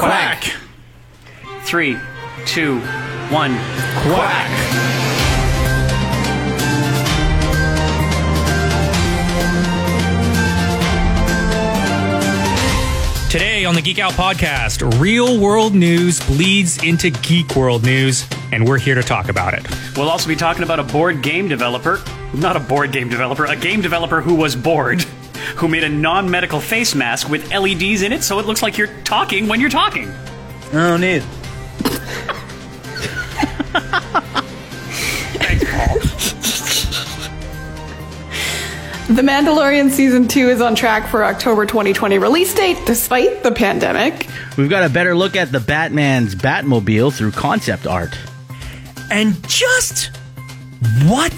Quack. Three, two, one. Quack. Today on the Geek Out podcast, real world news bleeds into geek world news, and we're here to talk about it. We'll also be talking about a board game developer, not a board game developer, a game developer who was bored, who made a non medical face mask with LEDs in it so it looks like you're talking when you're talking. Oh, neat. Thanks, Pol. The Mandalorian season 2 is on track for October 2020 release date despite the pandemic. We've got a better look at the Batman's Batmobile through concept art. And just what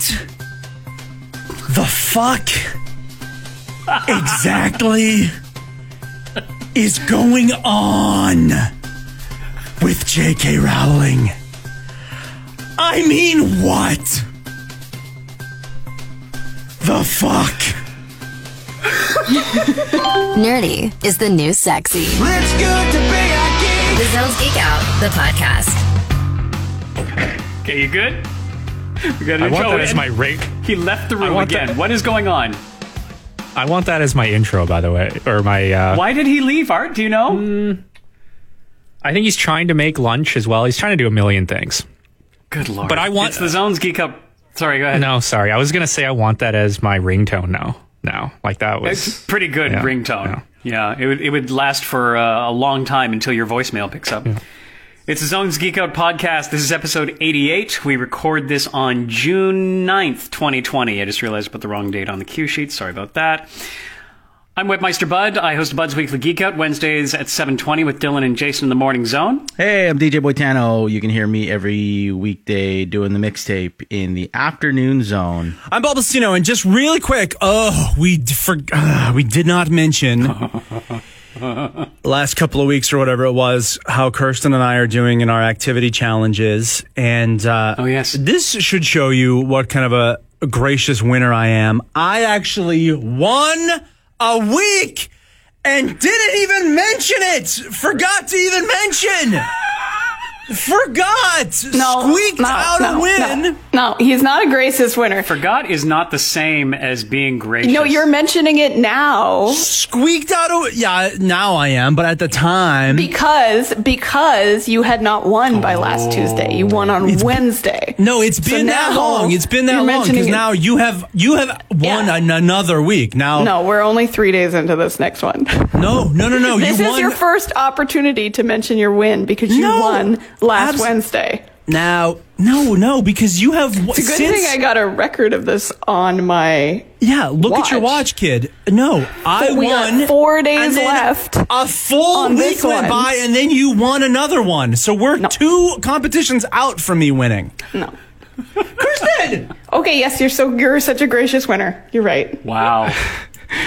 the fuck exactly is going on with J.K. Rowling? I mean, what? The fuck? Nerdy is the new sexy. It's good to be a geek. The Zones Geek Out, the podcast. Okay, you good? We got I an want that as my rate. He left the room again. that- What is going on? I want that as my intro, by the way, or my. Uh, Why did he leave, Art? Do you know? I think he's trying to make lunch as well. He's trying to do a million things. Good lord. But I want- It's the Zones Geek Up. Sorry, go ahead. No, sorry. I was gonna say I want that as my ringtone now. Now, like that was It's pretty good Yeah, ringtone. Yeah. it would it would last for uh, a long time until your voicemail picks up. It's the Zones Geek Out podcast. This is episode 88. We record this on June 9th, 2020. I just realized I put the wrong date on the cue sheet. Sorry about that. I'm Webmeister Bud. I host Bud's Weekly Geek Out Wednesdays at 7:20 with Dylan and Jason in the Morning Zone. Hey, I'm DJ Boitano. You can hear me every weekday doing the mixtape in the afternoon zone. I'm Pol Bustino, and just really quick, oh, we d- for, uh, we did not mention last couple of weeks or whatever it was how Kirsten and I are doing in our activity challenges, and uh, Oh, yes. this should show you what kind of a, a gracious winner I am. I actually won a week and didn't even mention it. Forgot to even mention. Forgot. No, Squeaked no, out no, a win. No, no, he's not a gracious winner. Forgot is not the same as being gracious. No, you're mentioning it now squeaked out a yeah now i am but at the time because because you had not won by last oh. Tuesday. You won on It's- Wednesday. no it's been that now long it's been that long because now you have you have won Yeah. an, another week now No, we're only three days into this next one. no no no no this you is won your first opportunity to mention your win because you No, won last abs- Wednesday. now no no because you have It's a good since, thing I got a record of this on my. yeah look at your watch. watch kid no i we got won four days left a full week went one. by and then you won another one so we're No. two competitions out from me winning No. Kirsten! Okay, yes, you're so you're such a gracious winner. You're right. Wow.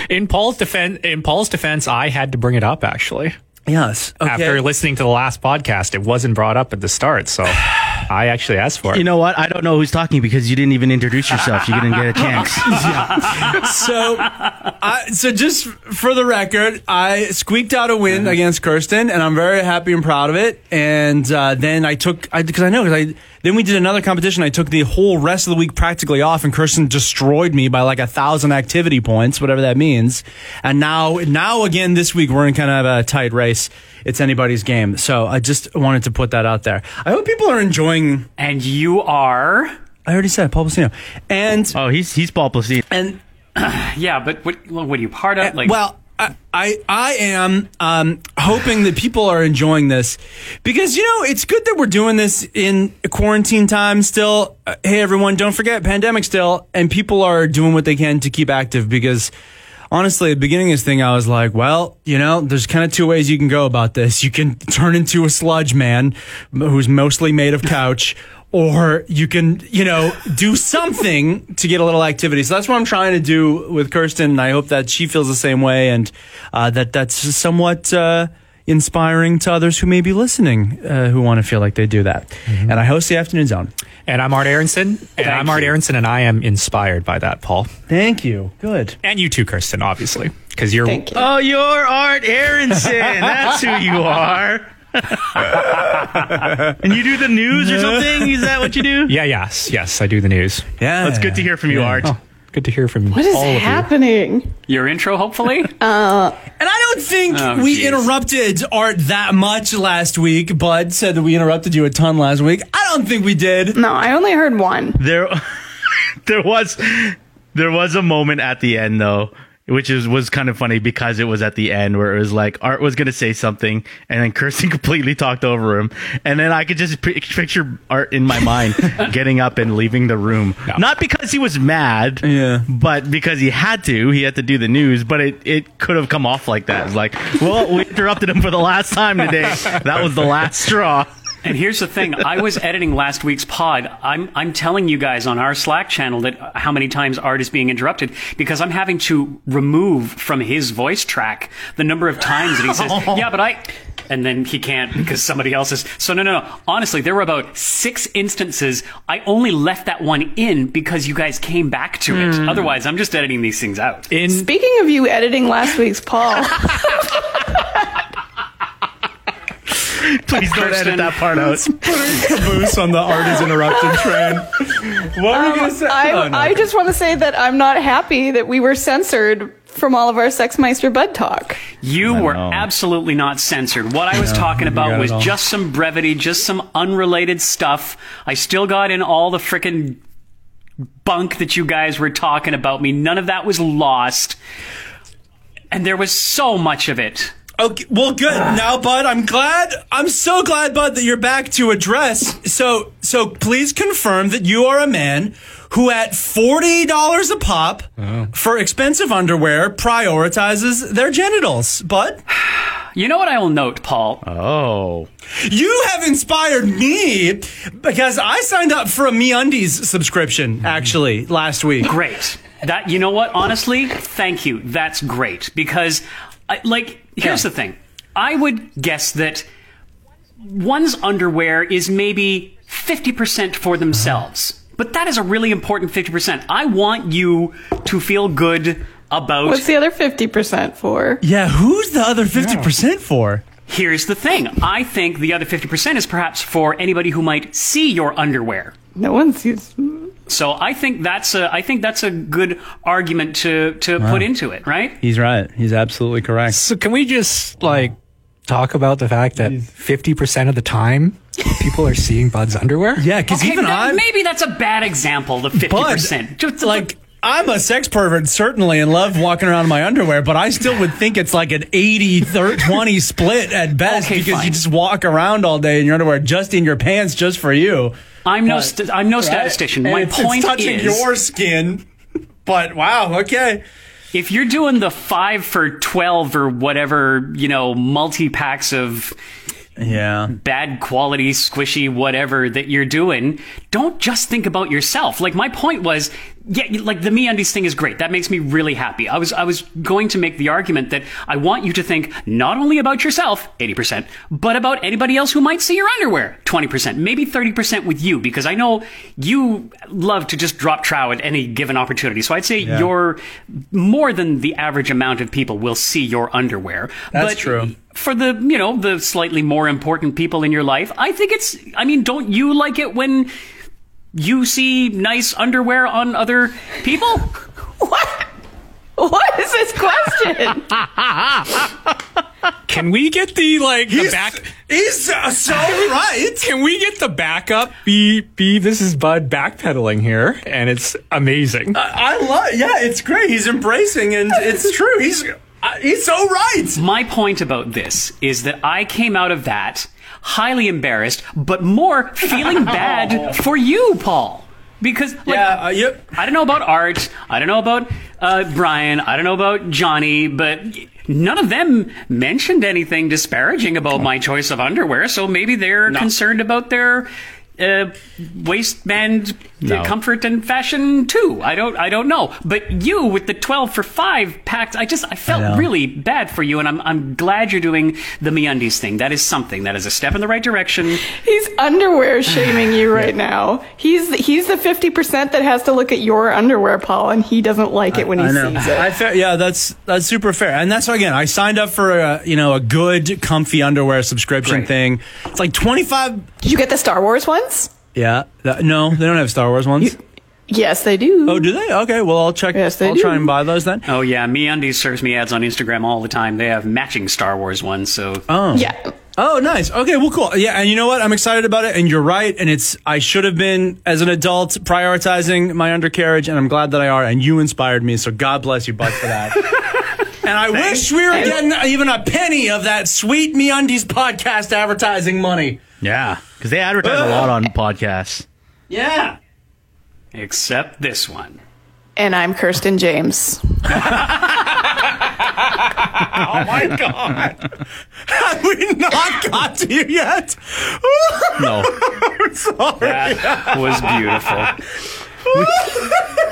in Pol's defense. In Pol's defense, I had to bring it up actually. Yes okay. After listening to the last podcast, it wasn't brought up at the start, so I actually asked for it. You know what? I don't know who's talking because you didn't even introduce yourself. You didn't get a chance. so, I, so just for the record, I squeaked out a win against Kirsten, and I'm very happy and proud of it. And uh, then I took, because I, know, because I then we did another competition. I took the whole rest of the week practically off, and Kirsten destroyed me by like a thousand activity points, whatever that means. And now, now again this week we're in kind of a tight race. It's anybody's game. So I just wanted to put that out there. I hope people are enjoying. and you are. I already said Pol Bustino. and Oh, he's he's Paul Placide. and Yeah, but what, what are you part of? Eh, like, well, I, I am um, hoping that people are enjoying this because you know it's good that we're doing this in quarantine time still. Uh, hey everyone, don't forget pandemic still, and people are doing what they can to keep active because. Honestly, at the beginning of this thing, I was like, well, you know, there's kind of two ways you can go about this. You can turn into a sludge man who's mostly made of couch, or you can, you know, do something to get a little activity. So that's what I'm trying to do with Kirsten, and I hope that she feels the same way, and uh, that that's somewhat uh, inspiring to others who may be listening, uh, who want to feel like they do that. And I host the Afternoon Zone. And I'm Art Aronson, and I'm Art you. Aronson, and I am inspired by that, Pol, Thank you. Good. and you too, Kirsten, obviously, because you're you. Oh, you're Art Aronson. That's who you are. and you do the news or something? Is that what you do? Yeah, yes, yes, I do the news. Yeah, That's good to hear from you, Art. Oh, good to hear from you. What is all of happening? Your intro, hopefully. Uh, and I don't think Oh, we geez. interrupted Art that much last week. Bud said that we interrupted you a ton last week. I don't think we did. No, I only heard one. There, there was, there was a moment at the end though, which is was kind of funny because it was at the end where it was like Art was gonna say something and then Kirsten completely talked over him, and then I could just pi- picture Art in my mind getting up and leaving the room, not because he was mad, Yeah. but because he had to. He had to do the news, but it it could have come off like that. It's like, well, we interrupted him for the last time today. That was the last straw. And here's the thing: I was editing last week's pod. I'm I'm telling you guys on our Slack channel that uh, how many times Art is being interrupted because I'm having to remove from his voice track the number of times that he says, "Yeah, but I," and then he can't because somebody else is. So no, no, no. Honestly, there were about six instances. I only left that one in because you guys came back to it. Otherwise, I'm just editing these things out. In Speaking of you editing last week's Paul, Please don't edit that part out. Caboose on the Art is interrupted train. What were you gonna um, say? I, Oh, no. I just want to say that I'm not happy that we were censored from all of our Sexmeister Bud talk. You were know. absolutely not censored. What I was talking about was just some brevity, just some unrelated stuff. I still got in all the frickin' bunk that you guys were talking about me. None of that was lost. And there was so much of it. Okay, well, good. Ah. Now, Bud, I'm glad. I'm so glad, Bud, that you're back to address. So, so please confirm that you are a man who, at forty dollars a pop for expensive underwear, prioritizes their genitals. Bud, You know what I will note, Pol? Oh. you have inspired me because I signed up for a MeUndies subscription mm-hmm. actually last week. Great. That you know what? Honestly, thank you. That's great because, I, like, here's Yeah. the thing. I would guess that one's underwear is maybe fifty percent for themselves, but that is a really important fifty percent. I want you to feel good about. What's the other 50% for? Yeah, who's the other fifty percent for? Here's the thing. I think the other fifty percent is perhaps for anybody who might see your underwear. No one sees. So I think that's a I think that's a good argument to to put into it, right? He's right. He's absolutely correct. so can we just like talk about the fact that fifty percent of the time people are seeing Bud's underwear? Yeah, because Okay, even that- I'm maybe that's a bad example. The fifty percent, But, like, I'm a sex pervert, certainly, and love walking around in my underwear, but I still would think it's like an 80 30, 20 split at best Okay, because fine. you just walk around all day in your underwear, just in your pants, just for you. I'm no st- I'm no statistician. And My it's, point it's touching is, your skin. But wow, okay. if you're doing the five for twelve or whatever, you know, multi packs of Yeah. bad quality, squishy, whatever that you're doing, don't just think about yourself. Like my point was, yeah, like the me undies thing is great. That makes me really happy. I was I was going to make the argument that I want you to think not only about yourself, 80%, but about anybody else who might see your underwear, 20%, maybe 30% with you, because I know you love to just drop trow at any given opportunity. So I'd say you're more than the average amount of people will see your underwear. That's but true. for the you know the slightly more important people in your life i think it's i mean don't you like it when you see nice underwear on other people What? What is this question? Can we get the like the back? He's uh, so right. Can we get the backup? Be be this is Bud backpedaling here, and it's amazing. I love. Yeah, it's great. He's embracing, and it's true. He's uh, he's so right. my point about this is that i came out of that highly embarrassed but more feeling bad for you paul because like, Yeah. Uh, yep. I don't know about Art. I don't know about uh, Bryan. I don't know about Johnny, but none of them mentioned anything disparaging about my choice of underwear. So maybe they're concerned about their uh, waistband No. comfort and fashion too. I don't I don't know. But you with the 12 for 5 packs, I just I felt know. really bad for you and I'm I'm glad you're doing the MeUndies thing. That is something. That is a step in the right direction. He's underwear shaming you right now. He's he's the fifty percent that has to look at your underwear, Pol, and he doesn't like it when he I know. sees it. I fa- yeah, that's that's super fair, and that's again. I signed up for a you know a good comfy underwear subscription Great. thing. It's like twenty five. Did you get the Star Wars ones? Yeah, that- no, they don't have Star Wars ones. Yes, they do. oh, do they? Okay, well I'll check. Yes, they I'll do. try and buy those then. Oh yeah, MeUndies serves me ads on Instagram all the time. They have matching Star Wars ones, so oh yeah. Oh, nice. Okay, well, cool. Yeah, and you know what? I'm excited about it, and you're right. And it's I should have been as an adult prioritizing my undercarriage, and I'm glad that I are. And you inspired me, so God bless you, bud, for that. and I wish we were getting even a penny of that sweet MeUndies podcast advertising money. Yeah, because they advertise a lot on podcasts. Yeah. except this one. And I'm Kirsten James. Oh my God. Have we not got to you yet? No, I'm Sorry. That was beautiful.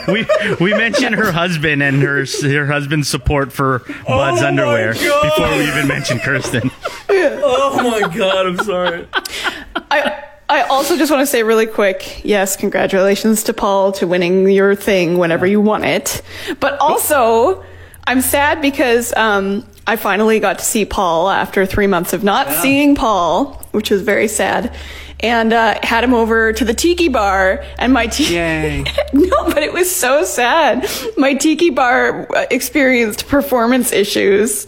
We we mentioned her husband and her her husband's support for Bud's my underwear before we even mentioned Kirsten. oh my God, I'm sorry. I I also just want to say really quick, yes, congratulations to Pol to winning your thing whenever you won it. But also, I'm sad because um, I finally got to see Pol after three months of not seeing Pol, which was very sad. And uh, had him over to the tiki bar, and my tiki. Yay. no, but it was so sad. My tiki bar uh, experienced performance issues,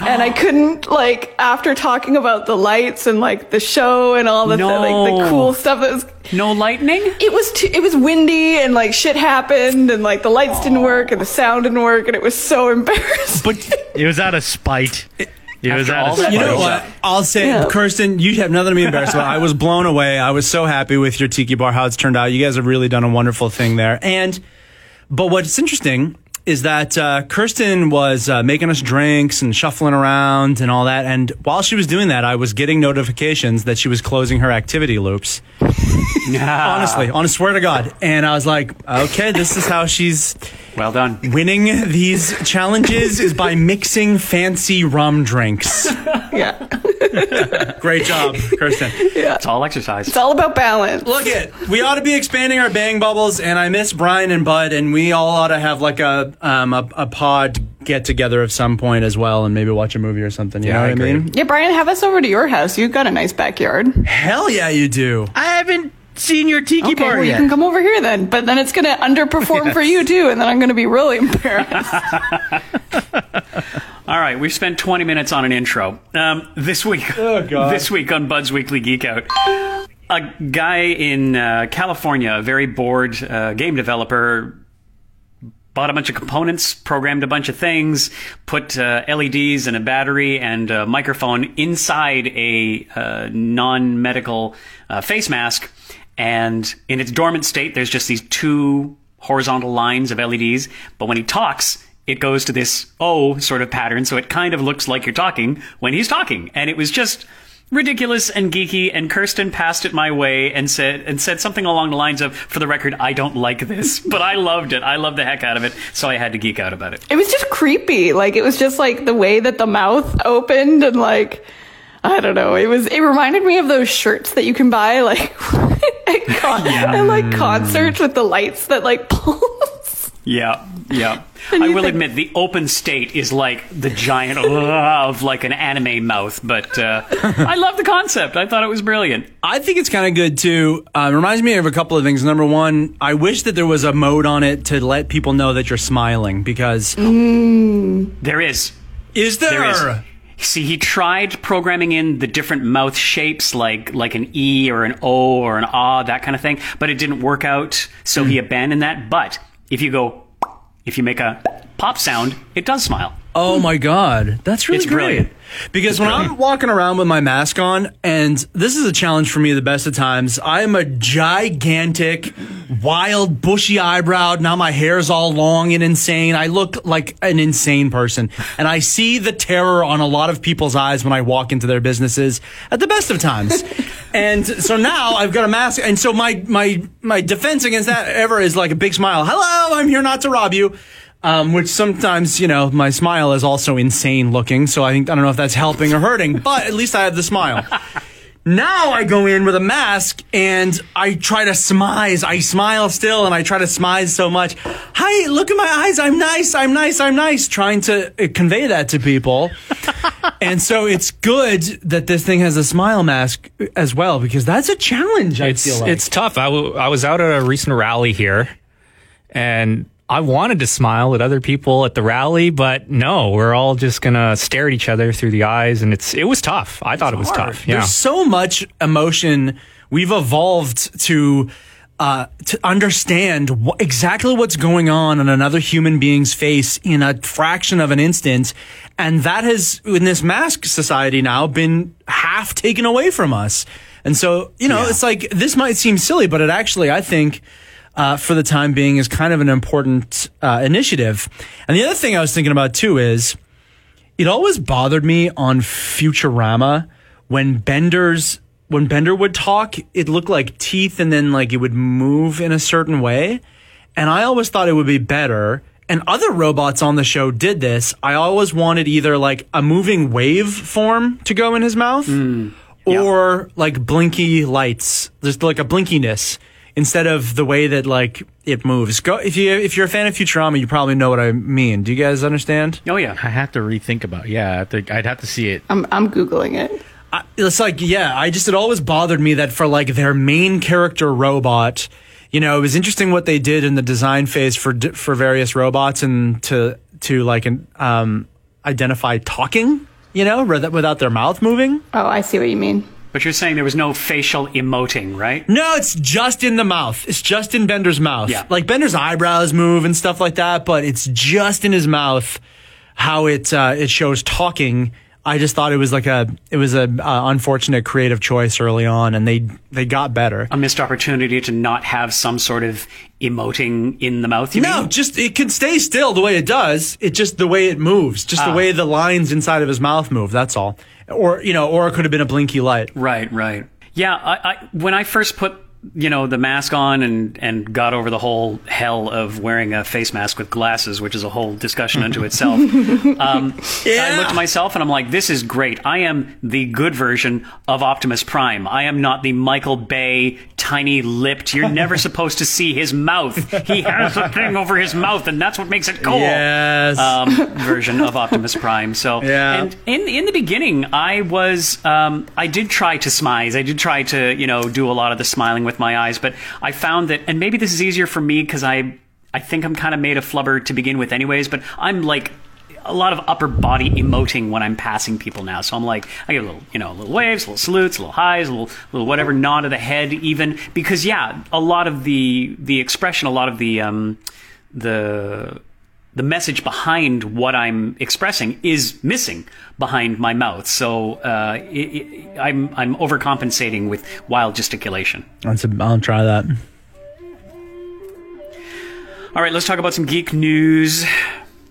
and I couldn't like after talking about the lights and like the show and all the like the cool stuff. that was No lightning? it was too, it was windy and like shit happened and like the lights didn't work and the sound didn't work and it was so embarrassing. But It was out of spite. It was out all of. You know what? I'll say, Yeah. Kirsten, you have nothing to be embarrassed about. I was blown away. I was so happy with your tiki bar, how it's turned out. You guys have really done a wonderful thing there. And, but what's interesting is that uh, Kirsten was uh, making us drinks and shuffling around and all that. And while she was doing that, I was getting notifications that she was closing her activity loops. Honestly, on swear to God. And I was like, okay, this is how she's Well done. winning these challenges is by mixing fancy rum drinks. yeah, Great job, Kirsten. Yeah. It's all exercise. it's all about balance. Look it, we ought to be expanding our bang bubbles, and I miss Bryan and Bud, and we all ought to have like a um a, a pod get together at some point as well, and maybe watch a movie or something. You Yeah, know I what agree. I mean? Yeah, Bryan, have us over to your house. You've got a nice backyard. Hell yeah, you do. I haven't seen your tiki Okay, bar well, you can come over here then. But then it's going to underperform for you too, and then I'm going to be really embarrassed. All right, we've spent 20 minutes on an intro. Um, this week, Oh, God. this week on Bud's Weekly Geek Out, a guy in uh, California, a very bored uh, game developer, bought a bunch of components, programmed a bunch of things, put uh, LEDs and a battery and a microphone inside a uh, non-medical uh, face mask, and in its dormant state, there's just these two horizontal lines of LEDs. But when he talks, it goes to this O sort of pattern, so it kind of looks like you're talking when he's talking, and it was just ridiculous and geeky. And Kirsten passed it my way and said and said something along the lines of for the record I don't like this but I loved it. I loved the heck out of it. So I had to geek out about it. It was just creepy. Like it was just like the way that the mouth opened and like I don't know. It was. It reminded me of those shirts that you can buy like at, con- at like concerts with the lights that like pulse. yeah yeah And I will think- admit the open state is like the giant of like an anime mouth but uh, I love the concept I thought it was brilliant I think it's kind of good too. Um, it reminds me of a couple of things. Number one, I wish that there was a mode on it to let people know that you're smiling because there is is there? There is. See, he tried programming in the different mouth shapes, like like an E or an O or an Ah, that kind of thing, but it didn't work out. So he abandoned that. But if you go, if you make a pop sound, it does smile. Oh my god, that's really It's great. brilliant. Because when I'm walking around with my mask on, and this is a challenge for me the best of times, I am a gigantic, wild, bushy eyebrowed. Now my hair's all long and insane. I look like an insane person, and I see the terror on a lot of people's eyes when I walk into their businesses at the best of times. and so now I've got a mask, and so my my my defense against that ever is like a big smile. Hello, I'm here not to rob you. Um, which sometimes, you know, my smile is also insane looking. So I think, I don't know if that's helping or hurting, but at least I have the smile. Now I go in with a mask and I try to smize. I smile still and I try to smize so much. Hi, look at my eyes. I'm nice. I'm nice. I'm nice. Trying to uh, convey that to people. and so it's good that this thing has a smile mask as well because that's a challenge. I It's feel like. it's tough. I, w- I was out at a recent rally here, and I wanted to smile at other people at the rally, but no, we're all just gonna stare at each other through the eyes, and it's it was tough. I thought it was tough. Yeah. There's so much emotion. We've evolved to uh, to understand wh- exactly what's going on in another human being's face in a fraction of an instant, and that has in this mask society now been half taken away from us. And so, you know, it's like this might seem silly, but it actually, I think. Uh, for the time being, is kind of an important uh, initiative. And the other thing I was thinking about too is it always bothered me on Futurama when Bender's when Bender would talk, it looked like teeth and then like it would move in a certain way. And I always thought it would be better. And other robots on the show did this. I always wanted either like a moving wave form to go in his mouth or like blinky lights, just like a blinkiness instead of the way that like it moves. Go if you if you're a fan of Futurama, you probably know what I mean. Do you guys understand? Oh yeah. I have to rethink about. Yeah, I think I'd have to see it. I'm, I'm Googling it. I, it's like yeah i just it always bothered me that for like their main character robot you know it was interesting what they did in the design phase for for various robots and to to like an, um identify talking you know without without their mouth moving Oh, I see what you mean. But you're saying there was no facial emoting, right? no it's just in the mouth it's just in bender's mouth Yeah. like bender's eyebrows move and stuff like that but it's just in his mouth how it uh, it shows talking I just thought it was like a it was a uh, unfortunate creative choice early on, and they they got better. A missed opportunity to not have some sort of emoting in the mouth. You No, mean? just it can stay still the way it does. It just the way it moves, just the Ah. way the lines inside of his mouth move. That's all. Or you know, or it could have been a blinky light. Right, right. Yeah, I, I, when I first put you know the mask on and and got over the whole hell of wearing a face mask with glasses, which is a whole discussion unto itself. um, I looked at myself and I'm like, this is great. I am the good version of Optimus Prime. I am not the Michael Bay tiny lipped. You're never supposed to see his mouth. He has a thing over his mouth, and that's what makes it cool Yes. um, version of Optimus Prime. So, Yeah. and in in the beginning, I was um, I did try to smize. I did try to you know do a lot of the smiling with my eyes, but I found that, and maybe this is easier for me because I I think I'm kind of made of flubber to begin with, anyways. But I'm like. A lot of upper body emoting when I'm passing people now, so I'm like, I get a little, you know, little waves, little salutes, little highs, little, little whatever, nod of the head, even because, yeah, a lot of the the expression, a lot of the um, the the message behind what I'm expressing is missing behind my mouth. So uh, it, it, I'm I'm overcompensating with wild gesticulation. That's a, I'll try that. All right, let's talk about some geek news.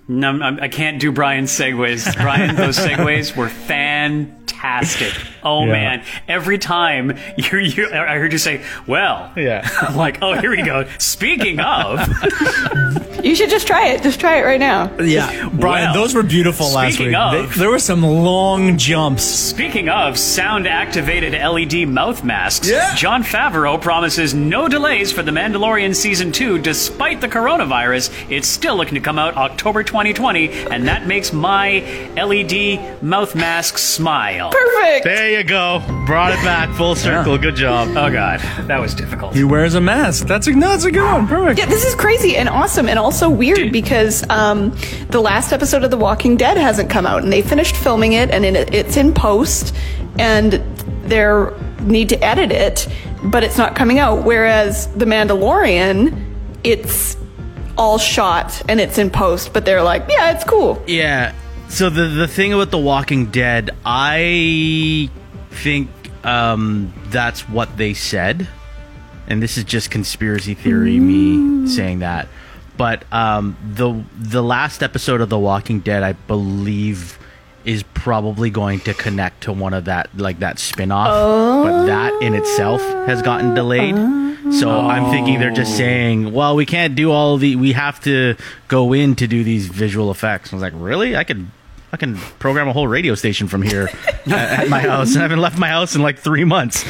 No, I'm- can't do Bryan's segues. Bryan, those segues were fantastic. Oh Yeah. man, every time you, you, I heard you say, "Well," Yeah. I'm like, "Oh, here we go." Speaking of, You should just try it. Just try it right now. Yeah, Bryan, Well, those were beautiful last week. of- They- there were some long jumps. Speaking of sound activated LED mouth masks, Yeah. Jon Favreau promises no delays for The Mandalorian Season 2 despite the coronavirus. It's still looking to come out October 2020, and that makes my LED mouth mask smile. Perfect. There you go. Brought it back full circle. Good job. Oh god, that was difficult. He wears a mask. That's a no, that's a good one. Perfect. Yeah, this is crazy and awesome and also weird because um, the last episode of The Walking Dead hasn't come out and they finished filming it and it, it's in post and they need to edit it, but it's not coming out. Whereas The Mandalorian, it's all shot and it's in post, but they're like, yeah, it's cool. Yeah. So the the thing about The Walking Dead, I think um, that's what they said, and this is just conspiracy theory. Me saying that, but um, the the last episode of The Walking Dead, I believe, is probably going to connect to one of that like that spin-off. But that in itself has gotten delayed. So i'm thinking they're just saying well we can't do all the we have to go in to do these visual effects. I was like really? I could I can program a whole radio station from here at, at my house. And I haven't left my house in like three months.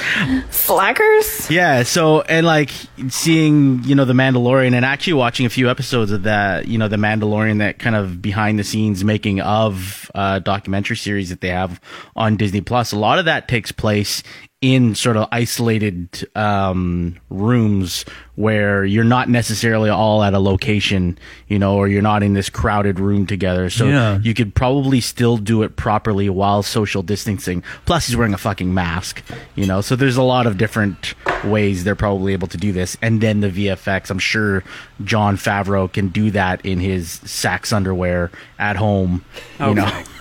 Slackers? Yeah, so and like seeing, you know, the Mandalorian and actually watching a few episodes of that, you know, the Mandalorian that kind of behind the scenes making of uh documentary series that they have on Disney Plus. A lot of that takes place in sort of isolated um rooms where you're not necessarily all at a location, you know, or you're not in this crowded room together. So Yeah. you could probably still do it properly while social distancing. Plus, he's wearing a fucking mask, you know. So there's a lot of different ways they're probably able to do this. And then the VFX, I'm sure Jon Favreau can do that in his Saks underwear at home, you Okay. know.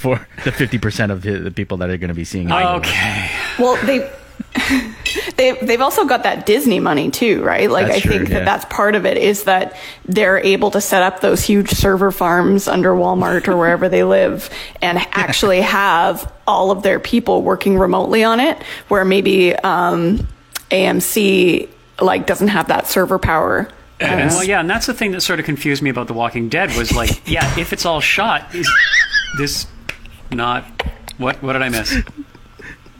For the 50% of the the people that are going to be seeing it. Okay. Well, they. They, they've also got that Disney money too, right? Like, That's I think true, that yeah. that's part of it is that they're able to set up those huge server farms under Walmart or wherever they live and actually have all of their people working remotely on it, where maybe um, AMC like doesn't have that server power. And, well, yeah, and that's the thing that sort of confused me about The Walking Dead was like, yeah, if it's all shot, is this not what? What did I miss?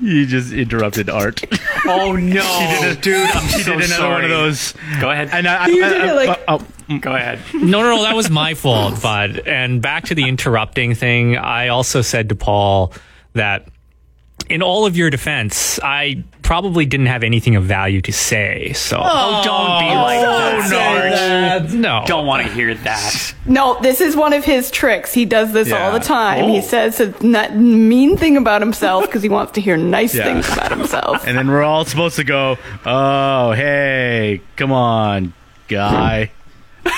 You just interrupted Art. Oh no, dude! I'm She so did another sorry. one of those. Go ahead. And I, I, You I- did it I- like- oh, oh Go ahead. No, no, no, that was my fault, bud. And back to the interrupting thing, I also said to Pol that in all of your defense, I probably didn't have anything of value to say. So, Oh, don't be oh, like that. Sarge. no. Don't want to hear that. No, this is one of his tricks. He does this all the time. Oh. He says a n- mean thing about himself because he wants to hear nice Yeah. things about himself. And then we're all supposed to go, oh, hey, come on, guy.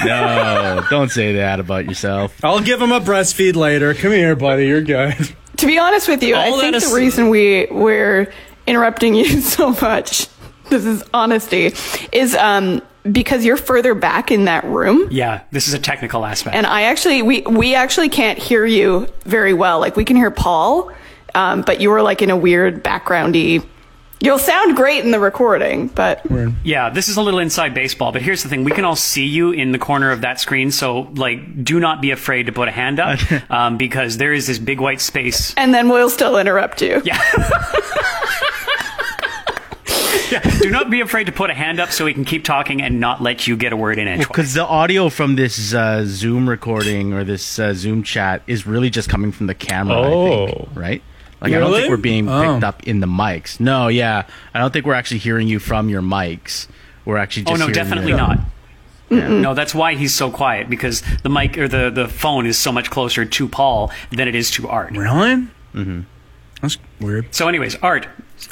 No, don't say that about yourself. I'll give him a breastfeed later. Come here, buddy. You're good. to be honest with you, I think that the reason we we're interrupting you so much, this is honesty, is um because you're further back in that room. Yeah, this is a technical aspect. And I actually, we, we actually can't hear you very well. Like we can hear Pol, um, but you were like in a weird backgroundy. You'll sound great in the recording, but Yeah, this is a little inside baseball, but here's the thing: we can all see you in the corner of that screen. So, like, do not be afraid to put a hand up um, because there is this big white space. and then we'll still interrupt you. Yeah. Yeah, do not be afraid to put a hand up so we can keep talking and not let you get a word in edgewise. Because the audio from this uh, Zoom recording or this uh, Zoom chat is really just coming from the camera, I think, Oh. right? Like, I don't think we're being Oh. picked up in the mics. No, yeah. I don't think we're actually hearing you from your mics. We're actually just Oh no, hearing definitely you- not. No, that's why he's so quiet because the mic or the, the phone is so much closer to Pol than it is to Art. Really? Mm-hmm. That's weird. So, anyways, Art,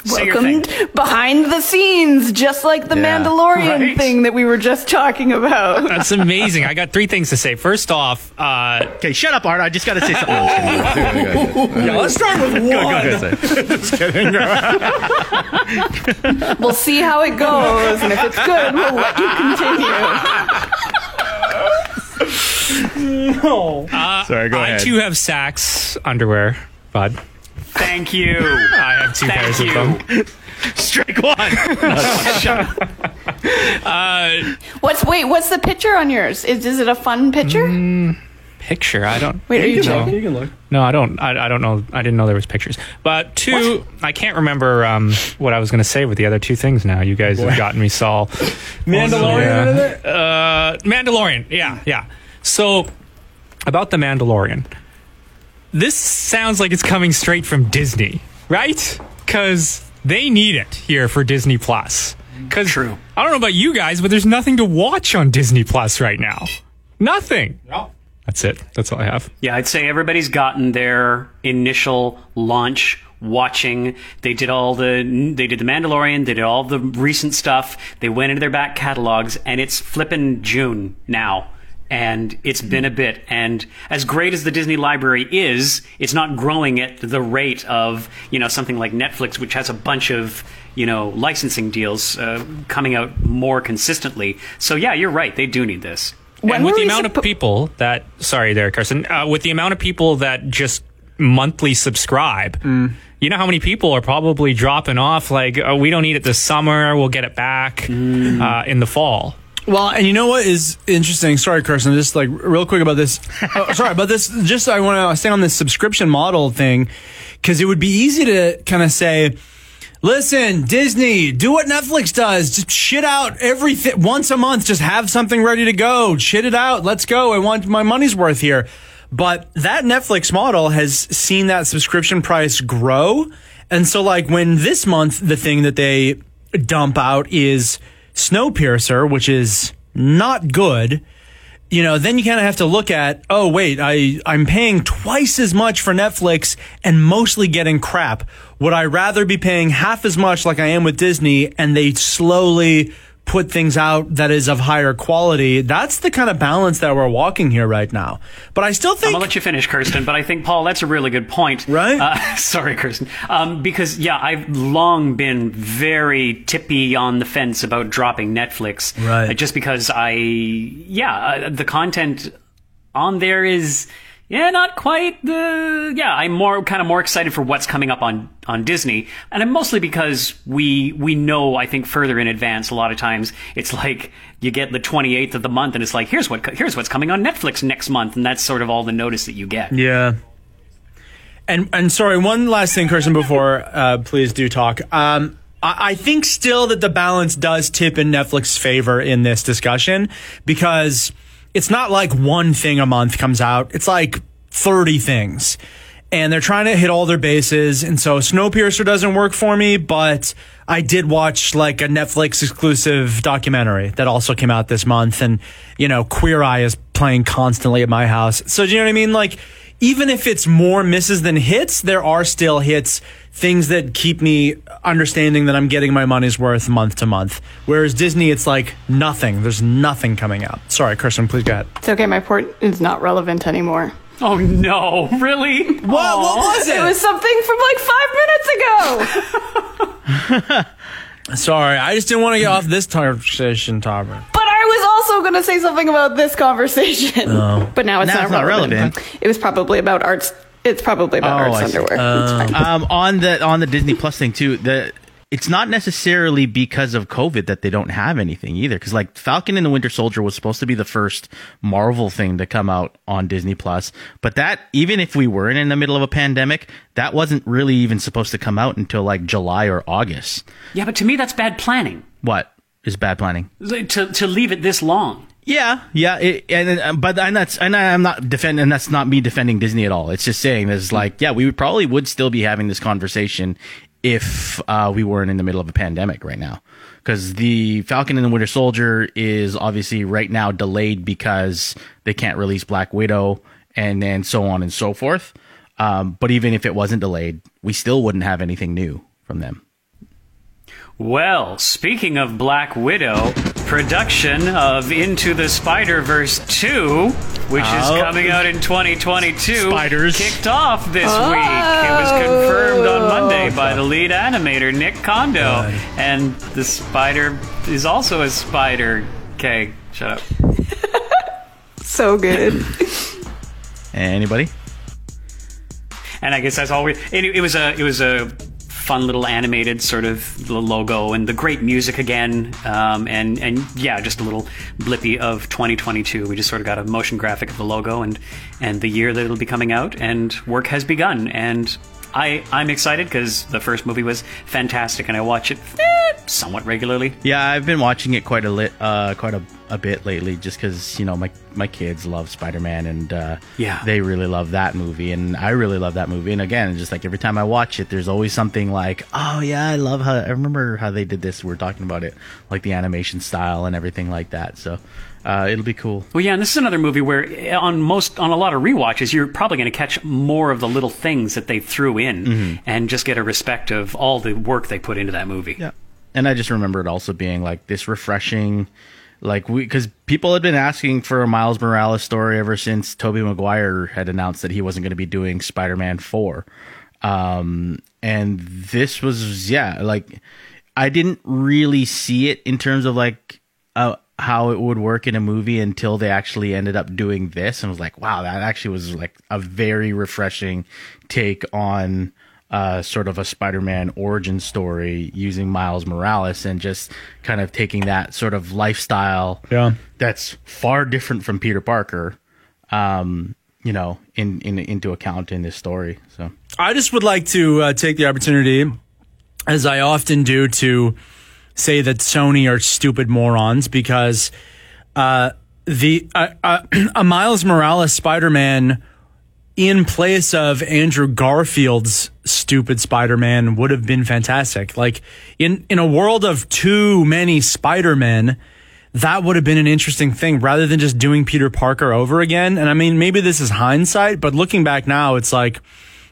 say your Welcome behind the scenes, just like the Yeah. Mandalorian Right. thing that we were just talking about. That's amazing. I got three things to say. First off, uh, Okay, shut up, Art. I just got to say something. Yeah, let's start with one. Go, go, go. we'll see how it goes, and if it's good, we'll let you continue. No. Sorry, go I ahead. I too have Saks underwear, bud. Thank you. I have two Thank pairs you. of them. Strike one. What's wait? What's the picture on yours? Is is it a fun picture? Picture. I don't. wait, are you You can look. checking? You can look. No, I don't. I, I don't know. I didn't know there was pictures. But two, I can't remember um, what I was going to say with the other two things. Now you guys have gotten me Saul. Mandalorian Yeah. Uh, Mandalorian. Yeah, yeah. So about the Mandalorian, this sounds like it's coming straight from Disney, right? Because they need it here for Disney Plus. Because True. I don't know about you guys, but there's nothing to watch on Disney Plus right now. Nothing. That's it. That's all I have. Yeah, I'd say everybody's gotten their initial launch watching. They did all the they did the Mandalorian, they did all the recent stuff. They went into their back catalogs and it's flipping June now. And it's been a bit. And as great as the Disney library is, it's not growing at the rate of, you know, something like Netflix, which has a bunch of, you know, licensing deals uh, coming out more consistently. So yeah, you're right. They do need this. When and with the amount suppo- of people that, sorry there, Kirsten, uh, with the amount of people that just monthly subscribe, Mm. you know how many people are probably dropping off like, oh, we don't need it this summer, we'll get it back Mm. uh, in the fall. Well, and you know what is interesting? Sorry, Kirsten, just like real quick about this. oh, sorry about this. Just I want to stay on this subscription model thing because it would be easy to kind of say, listen, Disney, do what Netflix does. Just shit out everything once a month. Just have something ready to go. Shit it out. Let's go. I want my money's worth here. But that Netflix model has seen that subscription price grow. And so, like, when this month, the thing that they dump out is Snowpiercer, which is not good, you know, then you kind of have to look at, oh, wait, I, I'm paying twice as much for Netflix and mostly getting crap. Would I rather be paying half as much like I am with Disney and they slowly put things out that is of higher quality? That's the kind of balance that we're walking here right now. But I still think I'm gonna let you finish, Kirsten, but I think Pol, that's a really good point. Right? Uh, sorry, Kirsten. Um, because yeah, I've long been very tippy on the fence about dropping Netflix. Right. Uh, just because I, yeah, uh, the content on there is. Yeah, not quite the. Yeah, I'm more kind of more excited for what's coming up on on Disney, and I'm mostly because we we know I think further in advance. A lot of times it's like you get the 28th of the month, and it's like here's what here's what's coming on Netflix next month, and that's sort of all the notice that you get. Yeah. And and sorry, one last thing, Kirsten, before uh, please do talk. Um, I, I think still that the balance does tip in Netflix's favor in this discussion because it's not like one thing a month comes out. It's like thirty things. And they're trying to hit all their bases. And so Snowpiercer doesn't work for me, but I did watch like a Netflix exclusive documentary that also came out this month. And, you know, Queer Eye is playing constantly at my house. So do you know what I mean? Like, even if it's more misses than hits, there are still hits, things that keep me understanding that I'm getting my money's worth month to month. Whereas Disney, it's like nothing. There's nothing coming out. Sorry, Kirsten, please go ahead. It's okay, my port is not relevant anymore. Oh no, really? What, what was It It was something from like five minutes ago. Sorry, I just didn't want to get off this conversation topic. But I was also going to say something about this conversation. Oh. But now it's Now not, it's not relevant. It was probably about arts. It's probably about Oh, arts underwear. It's um, on the on the Disney Plus thing too. The it's not necessarily because of COVID that they don't have anything either. Because like Falcon and the Winter Soldier was supposed to be the first Marvel thing to come out on Disney Plus, but that even if we weren't in the middle of a pandemic, that wasn't really even supposed to come out until like July or August. Yeah, but to me that's bad planning. What is bad planning? To to leave it this long. Yeah, yeah, it, and uh, but and that's and I'm not defending. And that's not me defending Disney at all. It's just saying there's like, yeah, we would probably would still be having this conversation if uh, we weren't in the middle of a pandemic right now. Because the Falcon and the Winter Soldier is obviously right now delayed because they can't release Black Widow, and then so on and so forth. Um, but even if it wasn't delayed, we still wouldn't have anything new from them. Well, speaking of Black Widow, production of Into the Spider Verse 2, which is Oh. coming out in 2022, Spiders. kicked off this week. It was oh. confirmed on Monday by the lead animator, Nick Kondo. And the spider is also a spider. Okay, shut up. so good. Anybody? And I guess that's all we. It, it was a it was a fun little animated sort of logo and the great music again. Um, and and yeah, just a little blippy of 2022. We just sort of got a motion graphic of the logo and and the year that it'll be coming out. And work has begun. And I I'm excited because the first movie was fantastic, and I watch it eh, somewhat regularly. Yeah, I've been watching it quite a lit, uh, quite a, a bit lately, just because you know my my kids love Spider Man and uh, Yeah. they really love that movie, and I really love that movie. And again, just like every time I watch it, there's always something like, oh yeah, I love how I remember how they did this. We are talking about it, like the animation style and everything like that. So uh, it'll be cool. Well, yeah, and this is another movie where eh, on most on a lot of rewatches, you're probably going to catch more of the little things that they threw in, and just get a respect of all the work they put into that movie. Yeah. And I just remember it also being like this refreshing, like we because people had been asking for a Miles Morales story ever since Tobey Maguire had announced that he wasn't going to be doing Spider-Man 4. Um and this was yeah, like I didn't really see it in terms of like uh, how it would work in a movie until they actually ended up doing this and was like, wow, that actually was like a very refreshing take on uh, sort of a Spider-Man origin story using Miles Morales and just kind of taking that sort of lifestyle Yeah. that's far different from Peter Parker, um, you know, in, in into account in this story. So I just would like to uh, take the opportunity, as I often do, to say that Sony are stupid morons because uh, the uh, uh, a Miles Morales Spider-Man in place of Andrew Garfield's stupid Spider-Man would have been fantastic. Like in in a world of too many Spider-Men, that would have been an interesting thing rather than just doing Peter Parker over again. And I mean, maybe this is hindsight, but looking back now, it's like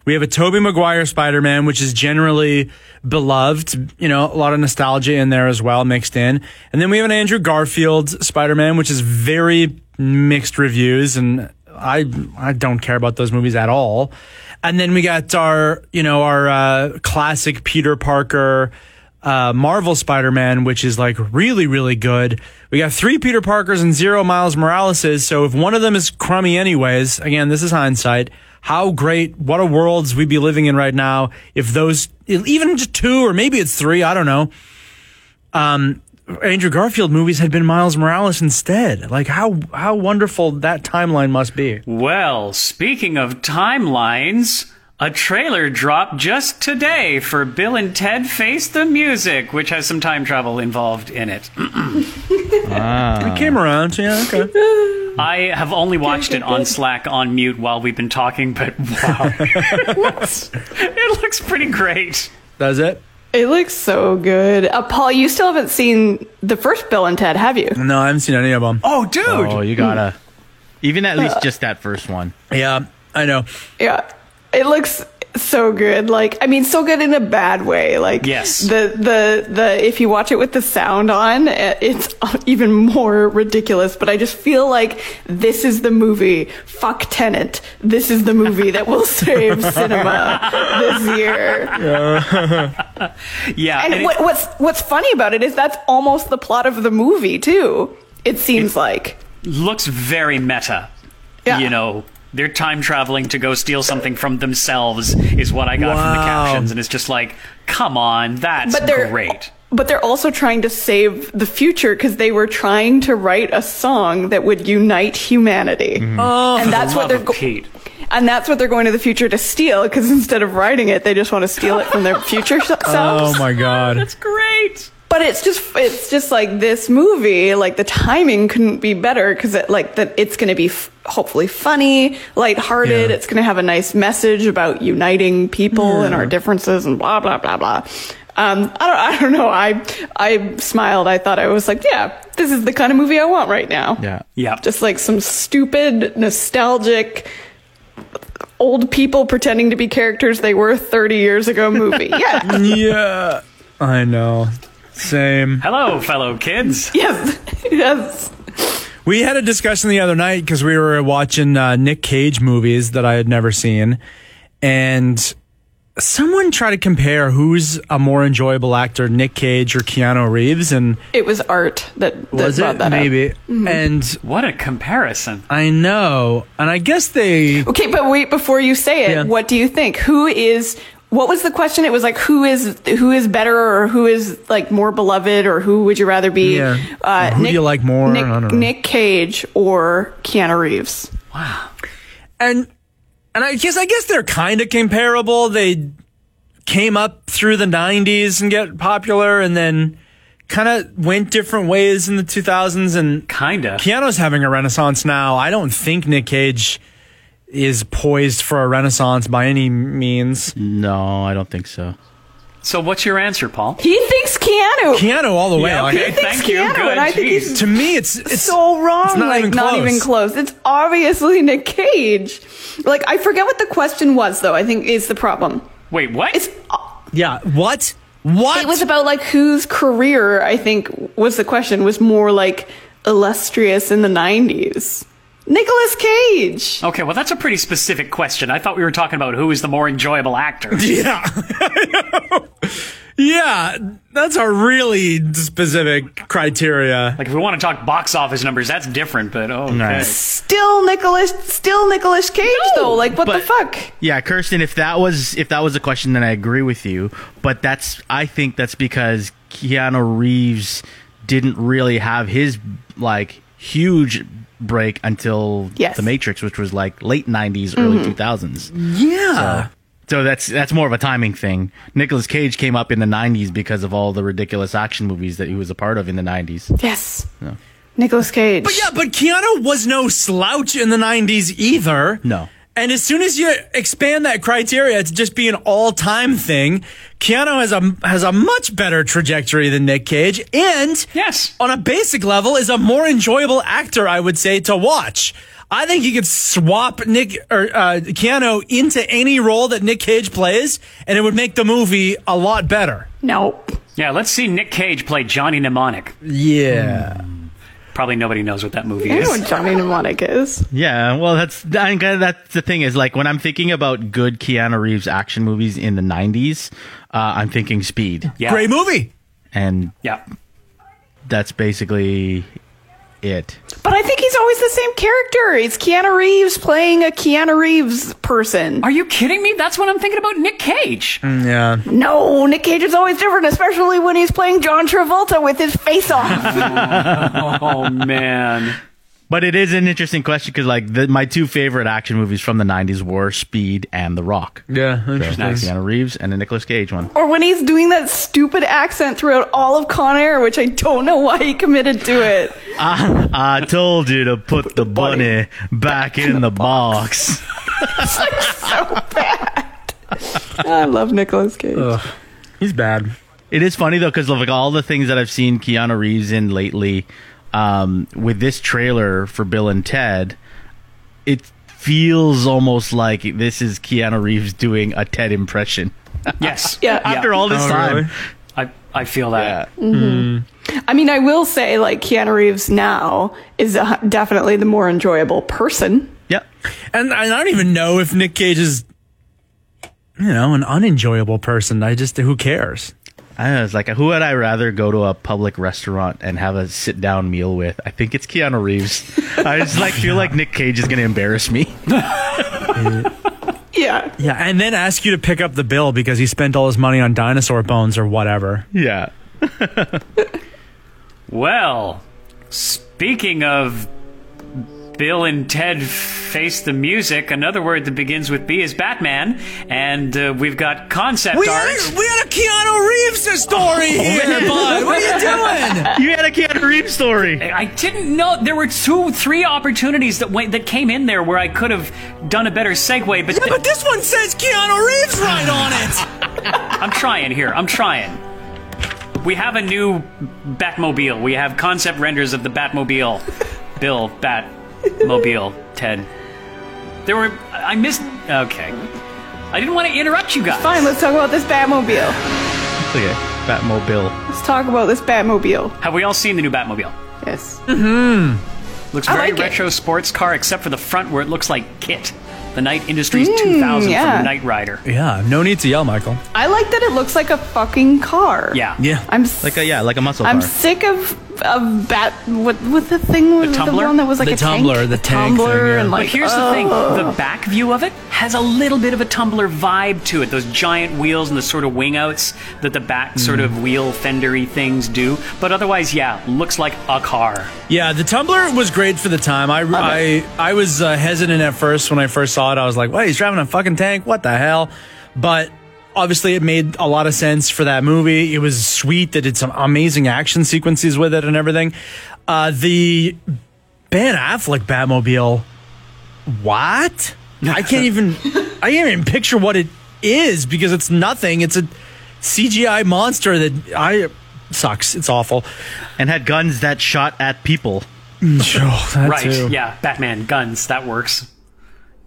we have a Tobey Maguire Spider-Man, which is generally beloved, you know, a lot of nostalgia in there as well mixed in. And then we have an Andrew Garfield Spider-Man, which is very mixed reviews and I I don't care about those movies at all. And then we got our, you know, our uh, classic Peter Parker uh, Marvel Spider-Man, which is like really, really good. We got three Peter Parkers and zero Miles Moraleses. So if one of them is crummy anyways, again, this is hindsight. How great, what a worlds we'd be living in right now if those, even two or maybe it's three, I don't know. Um, Andrew Garfield movies had been Miles Morales instead. Like how, how wonderful that timeline must be. Well, speaking of timelines, a trailer dropped just today for Bill and Ted Face the Music, which has some time travel involved in it. It came around. Yeah. Okay. I have only watched it on Slack on mute while we've been talking, but wow. it looks pretty great. That's it. It looks so good. Uh, Pol, you still haven't seen the first Bill and Ted, have you? No, I haven't seen any of them. Oh, dude! oh, you gotta even at least just that first one. Yeah, I know. Yeah. It looks so good. Like, I mean, so good in a bad way. Like, Yes. The, the, the, if you watch it with the sound on, eh, it's even more ridiculous. But I just feel like this is the movie. Fuck Tenet. This is the movie that will save cinema this year. Yeah, And and what, what's, what's funny about it is that's almost the plot of the movie, too. It seems like. looks very meta. Yeah. You know, they're time traveling to go steal something from themselves, is what I got from the captions. And it's just like, come on, that's But they're great. But they're also trying to save the future because they were trying to write a song that would unite humanity. Mm-hmm. Oh, and that's what they're of Pete. and that's what they're going to the future to steal because instead of writing it, they just want to steal it from their future selves. Oh my god. That's great. But it's just it's just like this movie, like the timing couldn't be better because it like that it's going to be f- hopefully funny, lighthearted. Yeah. It's going to have a nice message about uniting people and our differences and blah blah blah blah. Um, I don't I don't know. I I smiled. I thought I was like, yeah, this is the kind of movie I want right now. Yeah. Yeah. Just like some stupid, nostalgic, old people pretending to be characters they were 30 years ago movie. Yeah. yeah. I know. Same. Hello, fellow kids. yes. Yes. We had a discussion the other night because we were watching uh, Nick Cage movies that I had never seen, and someone tried to compare who's a more enjoyable actor, Nick Cage or Keanu Reeves, and It was art that, that was brought it that up. maybe? And What a comparison. I know, and I guess they Okay, but wait before you say it. Yeah. What do you think? Who is? What was the question? It was like who is who is better or who is like more beloved or who would you rather be? Yeah. Uh, Who do you like more? Nick, I don't know. Nick Cage or Keanu Reeves? Wow. And and I guess I guess they're kind of comparable. They came up through the '90s and get popular, and then kind of went different ways in the 2000s. And Kinda. Keanu's having a renaissance now. I don't think Nick Cage is poised for a renaissance by any means. No, I don't think so. So, what's your answer, Pol? He thinks Keanu. Keanu all the way. Yeah, okay. I- thinks Thank you. Keanu, Good. and I think he's to me, it's it's so wrong. It's not like even not close. even close. It's obviously Nick Cage. Like I forget what the question was though. I think is the problem. Wait, what? It's uh, Yeah. What? What? It was about like whose career I think was the question was more like illustrious in the 90s? Nicolas Cage. Okay, well, that's a pretty specific question. I thought we were talking about who is the more enjoyable actor. Yeah. yeah, that's a really specific criteria. Like, if we want to talk box office numbers, that's different, but oh, okay. Right. Still Nicholas, still Nicolas Cage though. Like what the fuck? Yeah, Kirsten, if that was if that was a question, then I agree with you. But that's I think that's because Keanu Reeves didn't really have his like huge break until Yes. The Matrix, which was like late '90s, early mm-hmm. 2000s. Yeah. So that's that's more of a timing thing. Nicolas Cage came up in the '90s because of all the ridiculous action movies that he was a part of in the '90s. Yes. Nicolas Cage. But yeah, but Keanu was no slouch in the 90s either. No. And as soon as you expand that criteria to just be an all-time thing, Keanu has a has a much better trajectory than Nick Cage, and Yes. on a basic level, is a more enjoyable actor, I would say, to watch. I think you could swap Nick or uh, Keanu into any role that Nick Cage plays, and it would make the movie a lot better. Nope. Yeah, let's see Nick Cage play Johnny Mnemonic. Yeah. Probably nobody knows what that movie I know is. what Johnny Mnemonic is. Yeah, well, that's I think that's the thing is like when I'm thinking about good Keanu Reeves action movies in the '90s, uh, I'm thinking Speed, Yeah. Great movie. and Yeah. that's basically it. But I think he's always the same character. It's Keanu Reeves playing a Keanu Reeves person. Are you kidding me? That's what I'm thinking about Nick Cage. Mm, yeah. No, Nick Cage is always different, especially when he's playing John Travolta with his face off. Oh, man. But it is an interesting question because like the, my two favorite action movies from the '90s were Speed and The Rock. Yeah. Nice. Keanu Reeves and the Nicolas Cage one. or when he's doing that stupid accent throughout all of Con Air, which I don't know why he committed to it. I told you to put the bunny back in the box. so bad. I love Nicolas Cage. He's bad. It is funny though because like all the things that I've seen Keanu Reeves in lately, um, with this trailer for Bill and Ted, it feels almost like this is Keanu Reeves doing a Ted impression Yes. Yeah. after all this Oh, time. really? I, I feel that. I mean, I will say, like, Keanu Reeves now is uh definitely the more enjoyable person. Yep. And I don't even know if Nick Cage is, you know, an unenjoyable person. I just, who cares? I was like, who would I rather go to a public restaurant and have a sit down meal with? I think it's Keanu Reeves. I just like feel like Nick Cage is going to embarrass me. Yeah. Yeah. And then ask you to pick up the bill because he spent all his money on dinosaur bones or whatever. Yeah. Well, speaking of Bill and Ted Face the Music, another word that begins with B is Batman, and uh, we've got concept We art. had, a, we had a Keanu Reeves story oh, here, bud. What are you doing? You had a Keanu Reeves story. I didn't know there were two, three opportunities that went that came in there where I could have done a better segue, but, Yeah, but this one says Keanu Reeves right on it. I'm trying here. I'm trying. We have a new Batmobile. We have concept renders of the Batmobile. Bill, Batmobile, Ted. There were. I missed. Okay. I didn't want to interrupt you guys. Fine, let's talk about this Batmobile. Okay. Batmobile. Let's talk about this Batmobile. Have we all seen the new Batmobile? Yes. Mm hmm. Looks I very like it. retro sports car, except for the front where it looks like KITT, the Knight Industries 2000 yeah. from Knight Rider. Yeah, no need to yell, Michael. I like that it looks like a fucking car. Yeah. Yeah. I'm s- Like a yeah, like a muscle I'm car. sick of of bat. What what the thing was the, tumbler? one that was like The a tank? tumbler, the tank tumbler, thing, yeah. and like. But like. here's the thing: oh. the back view of it has a little bit of a tumbler vibe to it. Those giant wheels and the sort of wing outs that the back sort Mm. of wheel fendery things do. But otherwise, yeah, looks like a car. Yeah, the tumbler was great for the time. I I, I was uh, hesitant at first when I first saw it. I was like, "Wait, He's driving a fucking tank? What the hell?" But obviously, it made a lot of sense for that movie. It was sweet. That did some amazing action sequences with it and everything. Uh, the Ben Affleck Batmobile. What? I can't even. I can't even picture what it is because it's nothing. It's a CGI monster that I sucks. It's awful. and had guns that shot at people. Sure, that right? too. Yeah, Batman guns. That works.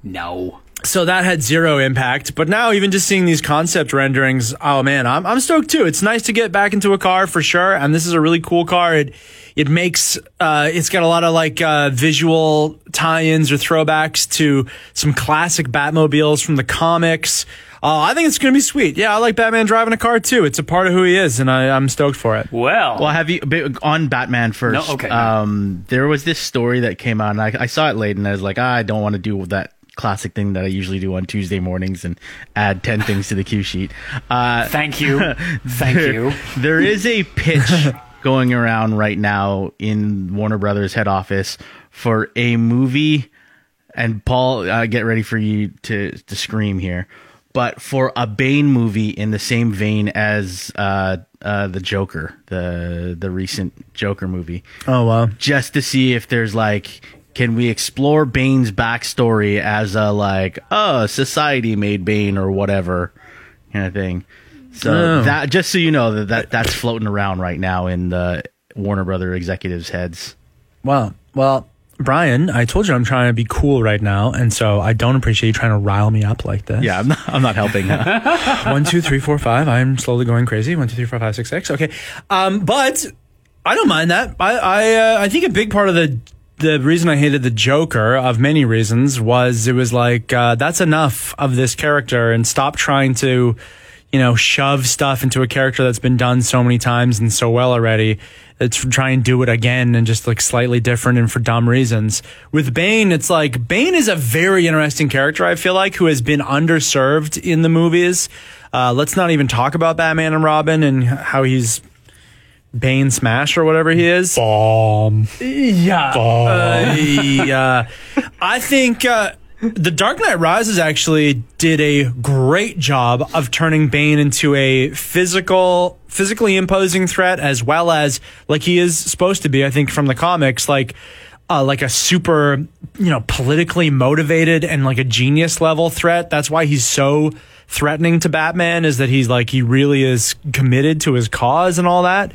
No. So that had zero impact. But now, even just seeing these concept renderings, oh man, I'm I'm stoked too. It's nice to get back into a car for sure, and this is a really cool car. It it makes uh, it's got a lot of like uh, visual tie-ins or throwbacks to some classic Batmobiles from the comics. Uh, I think it's gonna be sweet. Yeah, I like Batman driving a car too. It's a part of who he is, and I, I'm stoked for it. Well, Well, have you on Batman first? No, okay. Um, there was this story that came out, and I, I saw it late, and I was like, ah, I don't want to do that classic thing that I usually do on Tuesday mornings and add ten things to the cue sheet. Uh, thank you. Thank there- you. there is a pitch going around right now in Warner Brothers head office for a movie, and Pol, uh, get ready for you to to scream here, but for a Bane movie in the same vein as uh, uh, the Joker, the the recent Joker movie, Oh wow. just to see if there's like. Can we explore Bane's backstory as a like, oh, society made Bane or whatever kind of thing? So Oh. that just so you know that, that that's floating around right now in the Warner Brother executives' heads. Wow. Well, Bryan, I told you I'm trying to be cool right now, and so I don't appreciate you trying to rile me up like this. Yeah, I'm not, I'm not helping. One, two, three, four, five. I'm slowly going crazy. One, two, three, four, five, six, six. Okay. Um, but I don't mind that. I I uh, I think a big part of the the reason I hated the Joker, of many reasons, was it was like uh, that's enough of this character, and stop trying to, you know, shove stuff into a character that's been done so many times and so well already. It's try and do it again and just like slightly different and for dumb reasons. With Bane, it's like Bane is a very interesting character. I feel like who has been underserved in the movies. Uh, let's not even talk about Batman and Robin and how he's Bane Smash or whatever he is. Bomb. Yeah. Uh, yeah. I think uh, The Dark Knight Rises actually did a great job of turning Bane into a physical, physically imposing threat, as well as like he is supposed to be. I think from the comics, like. Uh, like a super, you know, politically motivated and like a genius level threat. That's why he's so threatening to Batman is that he's like he really is committed to his cause and all that.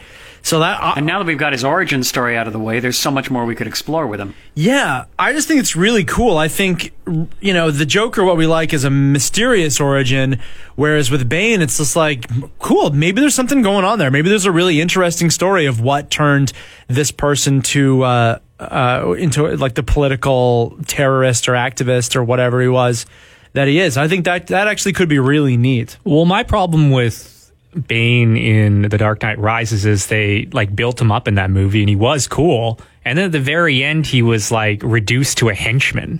So that I, And now that we've got his origin story out of the way, there's so much more we could explore with him. yeah, I just think it's really cool. I think, you know, the Joker, what we like is a mysterious origin, whereas with Bane, it's just like, cool, maybe there's something going on there. Maybe there's a really interesting story of what turned this person to, uh, uh, into like the political terrorist or activist or whatever he was that he is. I think that that actually could be really neat. Well, my problem with Bane in The Dark Knight Rises is they like built him up in that movie and he was cool. And then at the very end, he was like reduced to a henchman,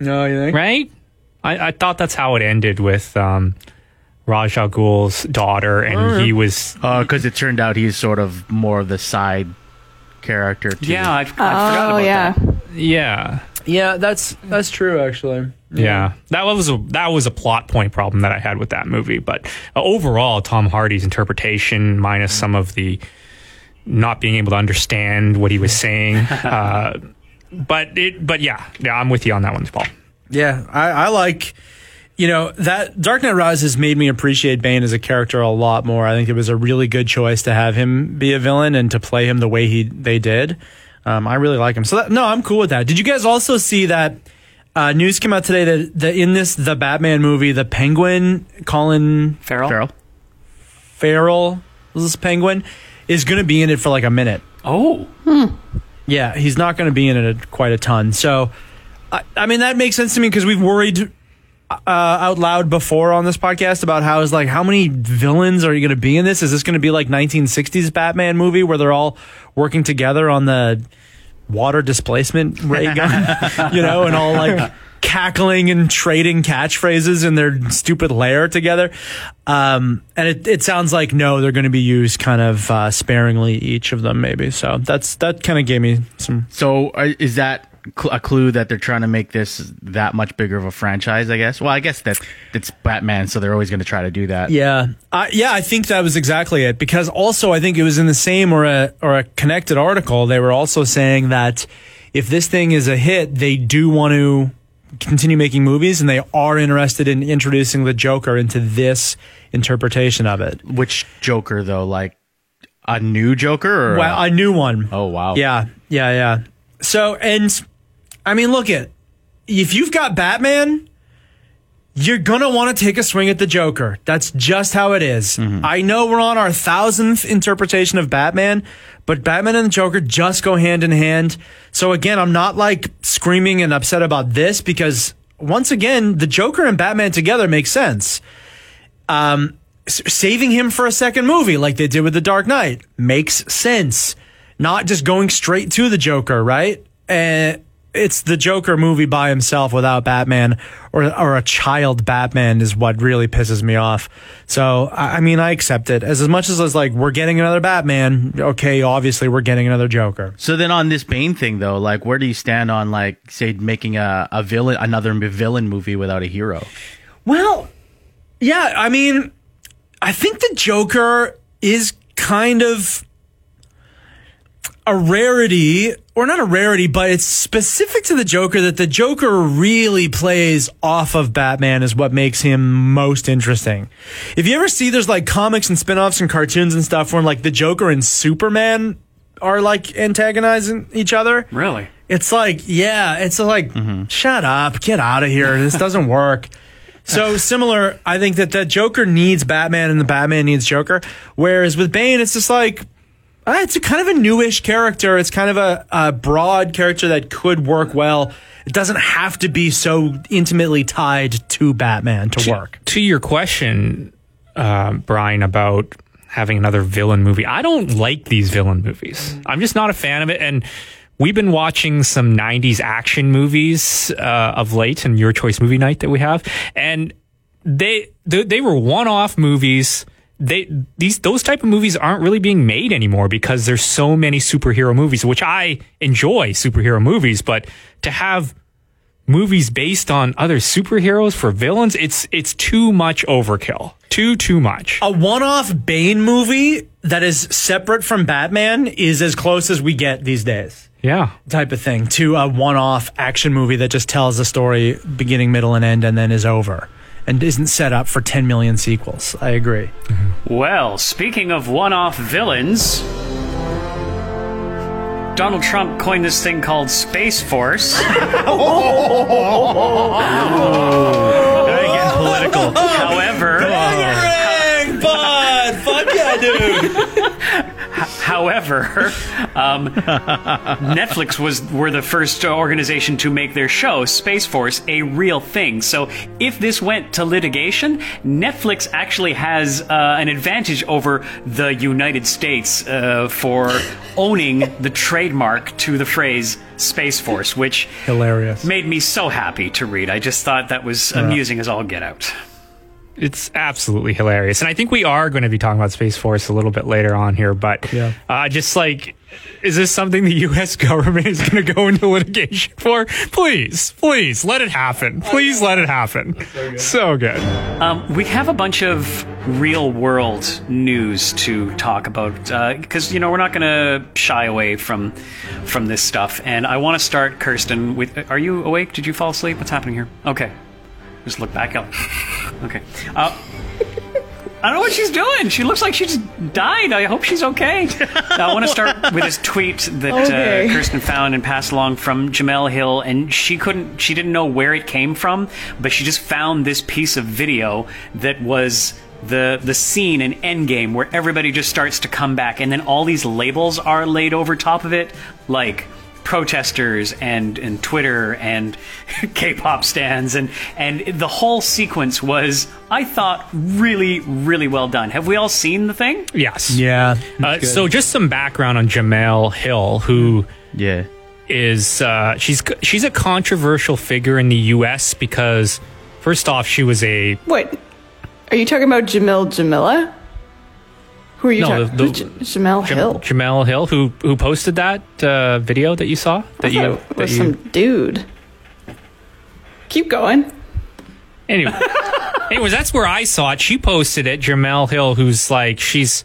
No, you think? right? I, I thought that's how it ended with um, Raj Ghul's daughter, and he was Because Uh, it turned out he's sort of more of the side character. To Yeah, I, I forgot Oh about yeah. that. yeah. Yeah, that's that's true actually. Yeah, that was a that was a plot point problem that I had with that movie. But uh, overall, Tom Hardy's interpretation, minus some of the not being able to understand what he was saying, uh, but it, but yeah, yeah, I'm with you on that one, Pol. Yeah, I, I like, you know, that Dark Knight Rises has made me appreciate Bane as a character a lot more. I think it was a really good choice to have him be a villain and to play him the way he they did. Um, I really like him. So that, no, I'm cool with that. Did you guys also see that uh, news came out today that, that in this the Batman movie, the Penguin, Colin Farrell? Farrell. Farrell, this Penguin, is going to be in it for like a minute. Oh, Yeah, he's not going to be in it a, quite a ton. So, I, I mean, that makes sense to me because we've worried uh, out loud before on this podcast about how is like how many villains are you going to be in this? Is this going to be like 1960s Batman movie where they're all working together on the water displacement ray gun, you know, and all like cackling and trading catchphrases in their stupid lair together. Um, and it, it sounds like no, they're going to be used kind of uh, sparingly each of them, maybe. So that's that kind of gave me some So uh, is that cl- a clue that they're trying to make this that much bigger of a franchise? I guess. Well, I guess that it's Batman, so they're always going to try to do that. Yeah, I yeah, I think that was exactly it. Because also, I think it was in the same or a or a connected article. They were also saying that if this thing is a hit, they do want to continue making movies, and they are interested in introducing the Joker into this interpretation of it. Which Joker though? Like a new Joker? Or Well, a new one. oh wow. Yeah, yeah, yeah. So, and I mean, look at if you've got Batman, you're gonna want to take a swing at the Joker. That's just how it is. I know we're on our thousandth interpretation of Batman, but Batman and the Joker just go hand in hand. So again, I'm not like screaming and upset about this because once again, the Joker and Batman together makes sense. Um, s- saving him for a second movie like they did with The Dark Knight makes sense. Not just going straight to the Joker, right? And it's the Joker movie by himself without Batman or or a child Batman is what really pisses me off. So I, I mean I accept it as as much as it's like we're getting another Batman. Okay, obviously we're getting another Joker. So then on this Bane thing though, like where do you stand on like say making a, a villain another villain movie without a hero? Well, yeah, I mean, I think the Joker is kind of a rarity, or not a rarity, but it's specific to the Joker that the Joker really plays off of Batman is what makes him most interesting. If you ever see there's like comics and spin-offs and cartoons and stuff where like the Joker and Superman are like antagonizing each other. Really? It's like, yeah, it's like, mm-hmm. shut up, get out of here. This doesn't work. So similar, I think that the Joker needs Batman and the Batman needs Joker. Whereas with Bane, it's just like, uh, it's a kind of a newish character. It's kind of a, a broad character that could work well. It doesn't have to be so intimately tied to Batman to work. To your question, uh, Bryan, about having another villain movie, I don't like these villain movies. I'm just not a fan of it. And we've been watching some 90s action movies uh, of late and your choice movie night that we have. And they, they, they were one off movies. They these those type of movies aren't really being made anymore because there's so many superhero movies, which I enjoy superhero movies, but to have movies based on other superheroes for villains, it's it's too much overkill. Too too much. A one-off Bane movie that is separate from Batman is as close as we get these days. Yeah. type of thing to a one-off action movie that just tells a story beginning, middle, and end, and then is over, and isn't set up for 10 million sequels. I agree. Well, speaking of one off villains, Donald Trump coined this thing called Space Force. Oh, Getting political. However, bud! Fuck yeah, dude! However, um, Netflix was were the first organization to make their show Space Force a real thing. So if this went to litigation, Netflix actually has uh, an advantage over the United States uh, for owning the trademark to the phrase Space Force, which Hilarious. made me so happy to read. I just thought that was amusing as all get out. It's absolutely hilarious. And I think we are going to be talking about Space Force a little bit later on here, but Yeah. uh, just like, is this something the U.S. government is going to go into litigation for? Please, please let it happen. Please let it happen. So good. Um, we have a bunch of real world news to talk about because you know we're not going to shy away from from this stuff. And I want to start, Kirsten. With are you awake? Did you fall asleep? What's happening here? Okay, just look back up. Okay. Uh, I don't know what she's doing. She looks like she just died. I hope she's okay. I want to start with this tweet that Okay. uh, Kirsten found and passed along from Jemele Hill, and she couldn't, she didn't know where it came from, but she just found this piece of video that was the the scene in Endgame where everybody just starts to come back, and then all these labels are laid over top of it, like protesters and and Twitter and K-pop stans and and the whole sequence was I thought really really well done. Have we all seen the thing? Yes. Yeah. Uh, so just some background on Jemele Hill, who Yeah. is uh, she's she's a controversial figure in the U.S. because first off, she was a Wait, are you talking about Jamil Jamila? Who are you No, talking? the- Who's J- Jemele Hill. Jemele Hill who who posted that uh, video that you saw that you It that you some dude. Keep going. Anyway, anyways, that's where I saw it. She posted it. Jemele Hill, who's like she's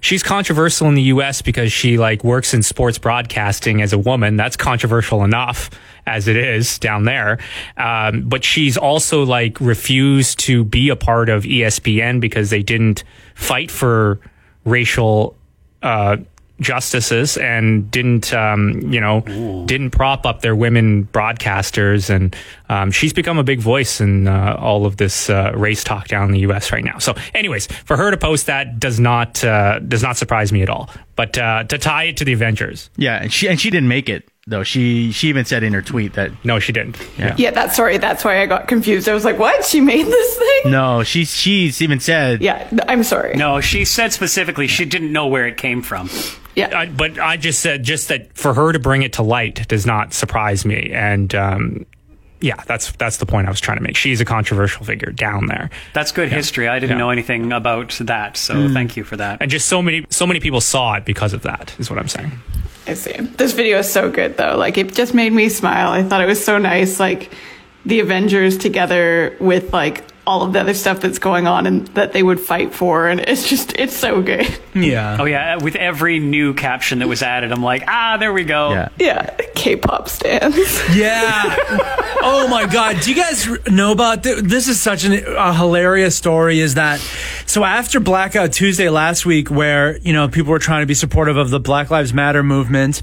she's controversial in the U.S. because she like works in sports broadcasting as a woman. That's controversial enough as it is down there. Um, but she's also like refused to be a part of ESPN because they didn't fight for racial. Uh, justices and didn't, um, you know, didn't prop up their women broadcasters. And um, she's become a big voice in uh, all of this uh, race talk down in the U.S. right now. So, anyways, for her to post that does not uh, does not surprise me at all. But uh, to tie it to the Avengers, Yeah, and she and she didn't make it though. She she even said in her tweet that no, she didn't. Yeah. Yeah, that's sorry. That's why I got confused. I was like, "What? She made this thing?" no, she she's even said Yeah, I'm sorry. No, she said specifically she didn't know where it came from. Yeah, I, but I just said just that for her to bring it to light does not surprise me, and um, yeah, that's that's the point I was trying to make. She's a controversial figure down there, That's good history. I didn't Yeah. know anything about that, so mm. thank you for that. and just so many so many people saw it because of that. Is what I'm saying. I see. This video is so good though. Like it just made me smile. I thought it was so nice. Like the Avengers together with like all of the other stuff that's going on and that they would fight for, and it's just it's so good. Yeah. Oh yeah, with every new caption that was added, I'm like, ah, there we go. yeah. Yeah, K-pop stans. Yeah. oh my God. Do you guys know about th- this? Is such an, a hilarious story. Is that so? After Blackout Tuesday last week, where you know people were trying to be supportive of the Black Lives Matter movement.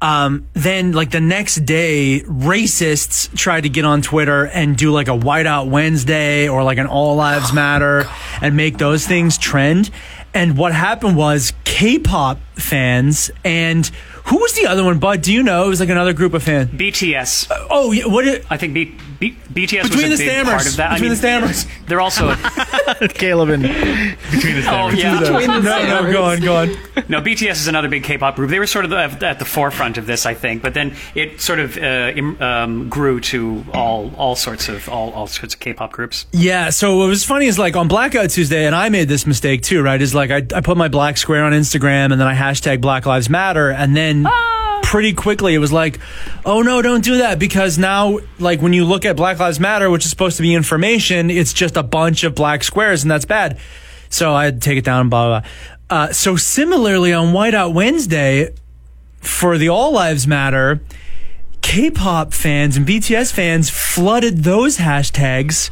Um, then, like the next day, racists tried to get on Twitter and do like a Whiteout Wednesday or like an All Lives Matter and make those things trend. And what happened was K-pop fans and who was the other one? Bud, do you know? It was like another group of fans. BTS. Oh, yeah, what? It, I think B, B, BTS between was the a big stammers. part of that. Between I mean, the stammers. They're also Caleb and between the stammers. oh stammers. yeah. Between the no, no, go on, go on. No, BTS is another big K-pop group. They were sort of at at the forefront of this, I think, but then it sort of uh, im- um, grew to all all sorts of all, all sorts of K-pop groups. Yeah, so what was funny is like on Blackout Tuesday, and I made this mistake too, right? Is like I, I put my black square on Instagram and then I hashtag Black Lives Matter, and then pretty quickly it was like, oh no, don't do that because now, like when you look at Black Lives Matter, which is supposed to be information, it's just a bunch of black squares, and that's bad. So I had to take it down and blah blah. blah. Uh, so similarly on Whiteout Wednesday, for the All Lives Matter, K-pop fans and BTS fans flooded those hashtags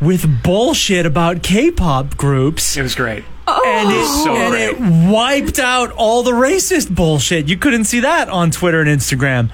with bullshit about K-pop groups, It was great. And, it, oh. So and it wiped out all the racist bullshit. You couldn't see that on Twitter and Instagram.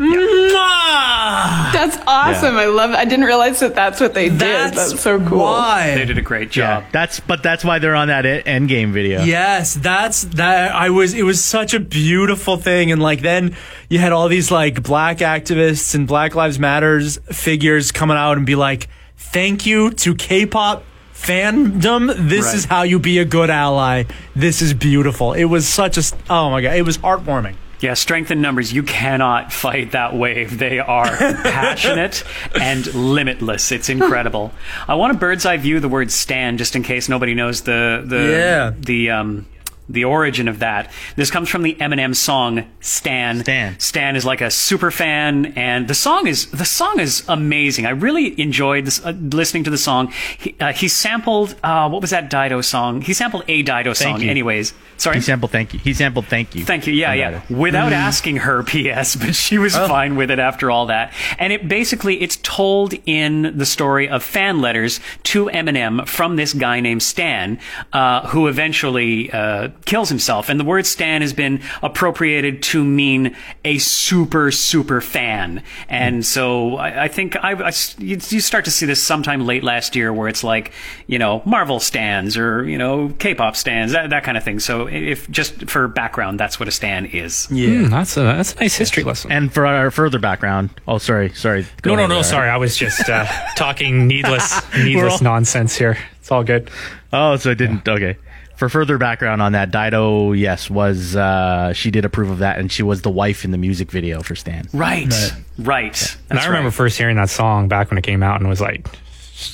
Mwah! That's awesome. I love. It. I didn't realize that that's what they did. That's, so cool. Why? They did a great job. Yeah, that's but that's why they're on that end game video. Yes, that's that. I was. It was such a beautiful thing, and like then you had all these like black activists and Black Lives Matters figures coming out and be like, "Thank you to K-pop fandom. This Right. is how you be a good ally. This is beautiful." It was such a. Oh my god, it was heartwarming. Yeah, strength in numbers. You cannot fight that wave. They are passionate and limitless. It's incredible. I want a bird's eye view of the word stand, just in case nobody knows the the Yeah. the um the origin of that. This comes from the Eminem song "Stan." Stan. Stan is like a super fan, and the song is the song is amazing. I really enjoyed this, uh, listening to the song. He, uh, he sampled uh, what was that Dido song? He sampled a Dido song, you. anyways. Sorry. He sampled thank you. He sampled thank you. Thank you. Yeah, yeah. Without asking her, P.S., but she was fine with it after all that. And it basically it's told in the story of fan letters to Eminem from this guy named Stan, uh, who eventually uh, kills himself. And the word Stan has been appropriated to mean a super super fan. And so I, I think I, I s- you, you start to see this sometime late last year, where it's like you know Marvel stans or you know K-pop stans, that, that kind of thing. So if just for background, that's what a stan is. Hmm, that's a that's a nice history lesson. And for our further background, oh sorry, sorry. Go no, no, no. Lara. Sorry, I was just uh, talking needless, needless all- nonsense here. It's all good. Oh, so I didn't. Okay. For further background on that, Dido, yes, was uh, she did approve of that, and she was the wife in the music video for Stan. Right, right. And I remember right. first hearing that song back when it came out, and was like,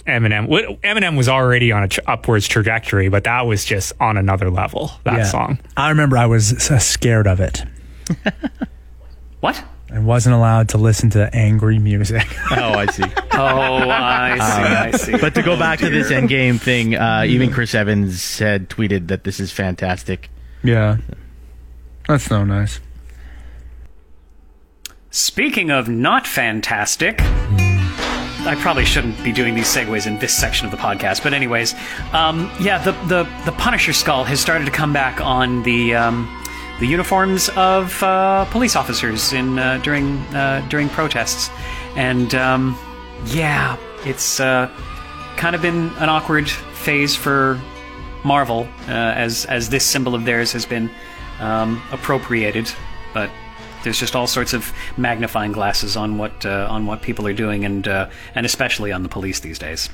Eminem. what- Eminem was already on a tr- upwards trajectory, but that was just on another level. That Yeah. song. I remember I was uh, scared of it. What? I wasn't allowed to listen to angry music. Oh, I see. Oh, I see. I see. but to go back to this endgame thing, uh, even Chris Evans had tweeted that this is fantastic. yeah, that's so nice. Speaking of not fantastic, I probably shouldn't be doing these segues in this section of the podcast. But anyways, um, yeah, the, the the Punisher skull has started to come back on the um, the uniforms of uh, police officers in uh, during uh, during protests, and um, yeah, it's uh, kind of been an awkward phase for Marvel uh, as as this symbol of theirs has been um, appropriated, but there's just all sorts of magnifying glasses on what uh, on what people are doing, and and especially on the police these days.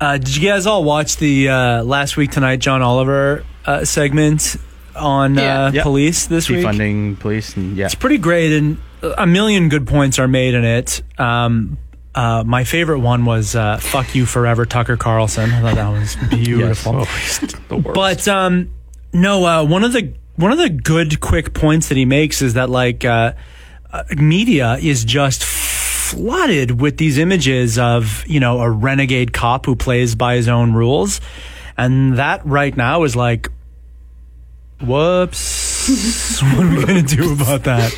Did you guys all watch the last week tonight John Oliver segment on Yeah. uh, Yep. police this week? defunding police and yeah. It's pretty great, and a million good points are made in it. Um, uh, my favorite one was uh, "Fuck you forever, Tucker Carlson." I thought that was beautiful. Oh, the worst. But um, no, uh, one of the one of the good quick points that he makes is that like uh, uh, media is just flooded with these images of you know a renegade cop who plays by his own rules, and that right now is like, whoops, what are we gonna do about that?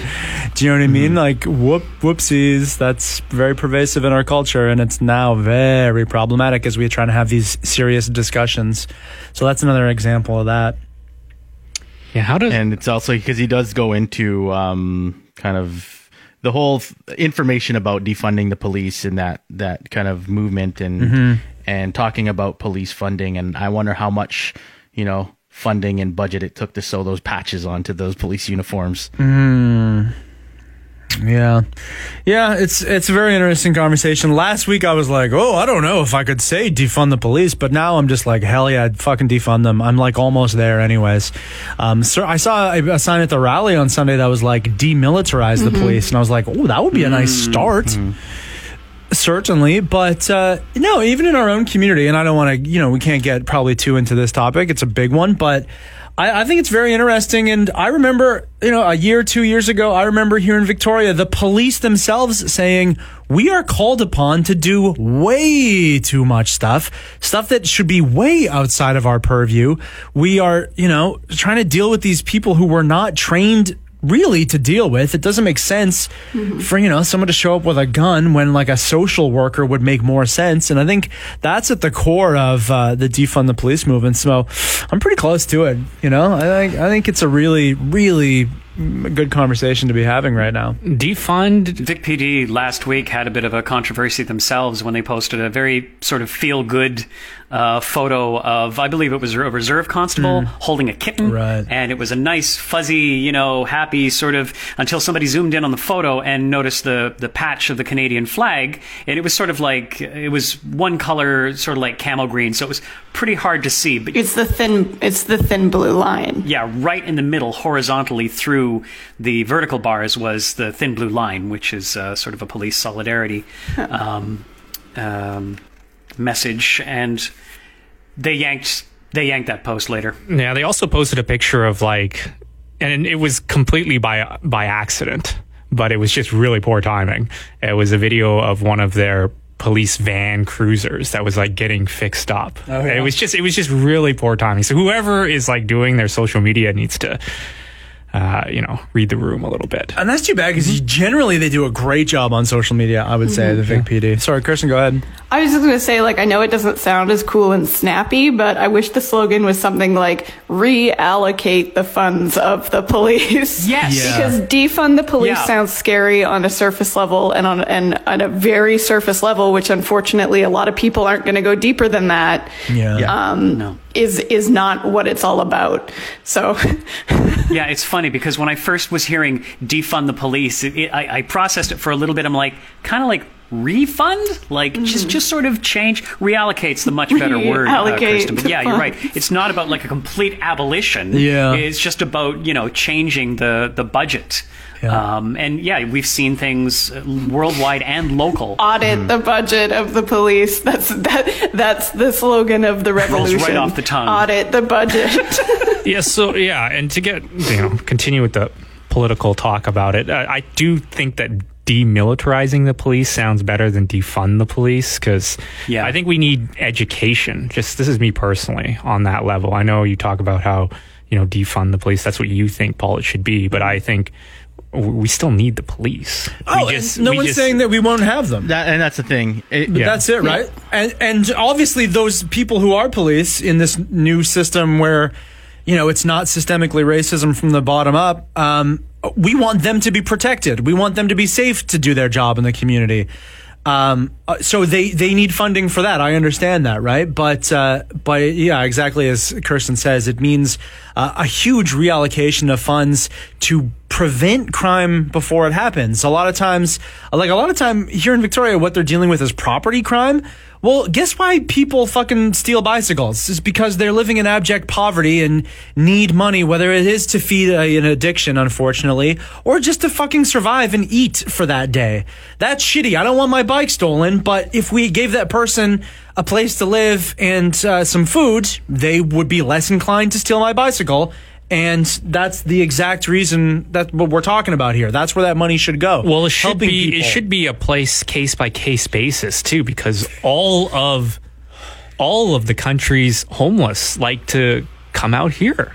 Do you know what I mean? Like whoop whoopsies. That's very pervasive in our culture, and it's now very problematic as we try to have these serious discussions. So that's another example of that. yeah, how does and it's also because he does go into um, kind of the whole th- information about defunding the police and that that kind of movement and and talking about police funding and I wonder how much you know funding and budget it took to sew those patches onto those police uniforms. Hmm. Yeah. Yeah, it's it's a very interesting conversation. Last week I was like, "Oh, I don't know if I could say defund the police," but now I'm just like, "Hell yeah, I'd fucking defund them." I'm like almost there anyways. Um so I saw a, a sign at the rally on Sunday that was like demilitarize the mm-hmm. police and I was like, "Oh, that would be a nice mm-hmm. start." Mm-hmm. Certainly, but uh, no, even in our own community, and I don't want to, you know, we can't get probably too into this topic. It's a big one, but I, I think it's very interesting. And I remember, you know, a year, two years ago, I remember here in Victoria, the police themselves saying, we are called upon to do way too much stuff, stuff that should be way outside of our purview. We are, you know, trying to deal with these people who were not trained really to deal with. It doesn't make sense for, you know, someone to show up with a gun when like a social worker would make more sense. And I think that's at the core of uh, the defund the police movement. So I'm pretty close to it. You know, I think, I think it's a really, really good conversation to be having right now. defund? Vic PD last week had a bit of a controversy themselves when they posted a very sort of feel good uh, photo of, I believe it was a reserve constable holding a kitten. Right. And it was a nice, fuzzy, you know, happy sort of until somebody zoomed in on the photo and noticed the, the patch of the Canadian flag. And it was sort of like, it was one color, sort of like camel green. So it was pretty hard to see. But It's the thin. It's the thin blue line. yeah, right in the middle, horizontally through the vertical bars, was the thin blue line, which is uh, sort of a police solidarity um, um, message, and they yanked they yanked that post later. Yeah, they also posted a picture of like, and it was completely by by accident, but it was just really poor timing. It was a video of one of their police van cruisers that was like getting fixed up. Oh, yeah. It was just it was just really poor timing. So whoever is like doing their social media needs to, uh, you know, read the room a little bit. And that's too bad because generally they do a great job on social media, I would say, the Vic PD. Sorry, Kirsten, go ahead. I was just going to say, like, I know it doesn't sound as cool and snappy, but I wish the slogan was something like reallocate the funds of the police. Yes. Yeah. Because defund the police Yeah. sounds scary on a surface level and on and on a very surface level, which unfortunately a lot of people aren't going to go deeper than that. Yeah. Um, No. Is is not what it's all about. So Yeah, it's funny because when I first was hearing defund the police, it, it, I, I processed it for a little bit. I'm like, kind of like refund, like just just sort of change, reallocates the much better word, uh, Kirsten. But yeah, you're right. It's not about like a complete abolition. Yeah. it's just about you know changing the the budget. Yeah. Um, and yeah, we've seen things uh, worldwide and local. audit the budget of the police. That's that that's the slogan of the revolution. right off the tongue. Audit the budget. yeah so yeah and to get you know continue with the political talk about it uh, i do think that demilitarizing the police sounds better than defund the police because Yeah. i think we need education just this is me personally on that level i know you talk about how you know defund the police that's what you think Pol it should be but i think we still need the police Oh, we and no we one's just- saying that we won't have them. That and that's the thing. It- But that's it, right? And and obviously those people who are police in this new system where you know, it's not systemically racism from the bottom up. Um, we want them to be protected. We want them to be safe to do their job in the community. Um, uh, so they, they need funding for that. I understand that, right? But, uh, but yeah, exactly as Kirsten says, it means uh, a huge reallocation of funds to prevent crime before it happens. A lot of times, like a lot of time here in Victoria, what they're dealing with is property crime. Well, guess why people fucking steal bicycles? It's because they're living in abject poverty and need money, whether it is to feed a, an addiction, unfortunately, or just to fucking survive and eat for that day. That's shitty. I don't want my bike stolen, but if we gave that person a place to live and uh, some food, they would be less inclined to steal my bicycle. And that's the exact reason that what we're talking about here. That's where that money should go. Well, it should Helping be it should be a place case by case basis too, because all of all of the country's homeless like to come out here.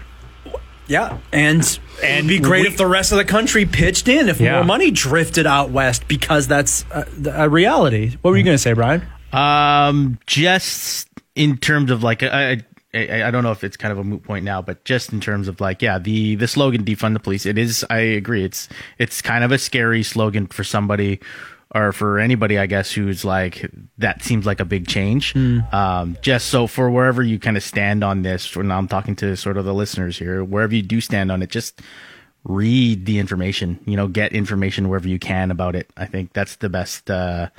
Yeah, and and it'd be great we- if the rest of the country pitched in, if Yeah. more money drifted out west, because that's a, a reality. What were you going to say, Bryan? Um, just in terms of like, I, I, I don't know if it's kind of a moot point now, but just in terms of like, yeah, the the slogan "defund the police." It is. I agree. It's it's kind of a scary slogan for somebody or for anybody, I guess, who's like that seems like a big change. Um, just so for wherever you kind of stand on this, when I'm talking to sort of the listeners here, wherever you do stand on it, just read the information. You know, get information wherever you can about it. I think that's the best uh,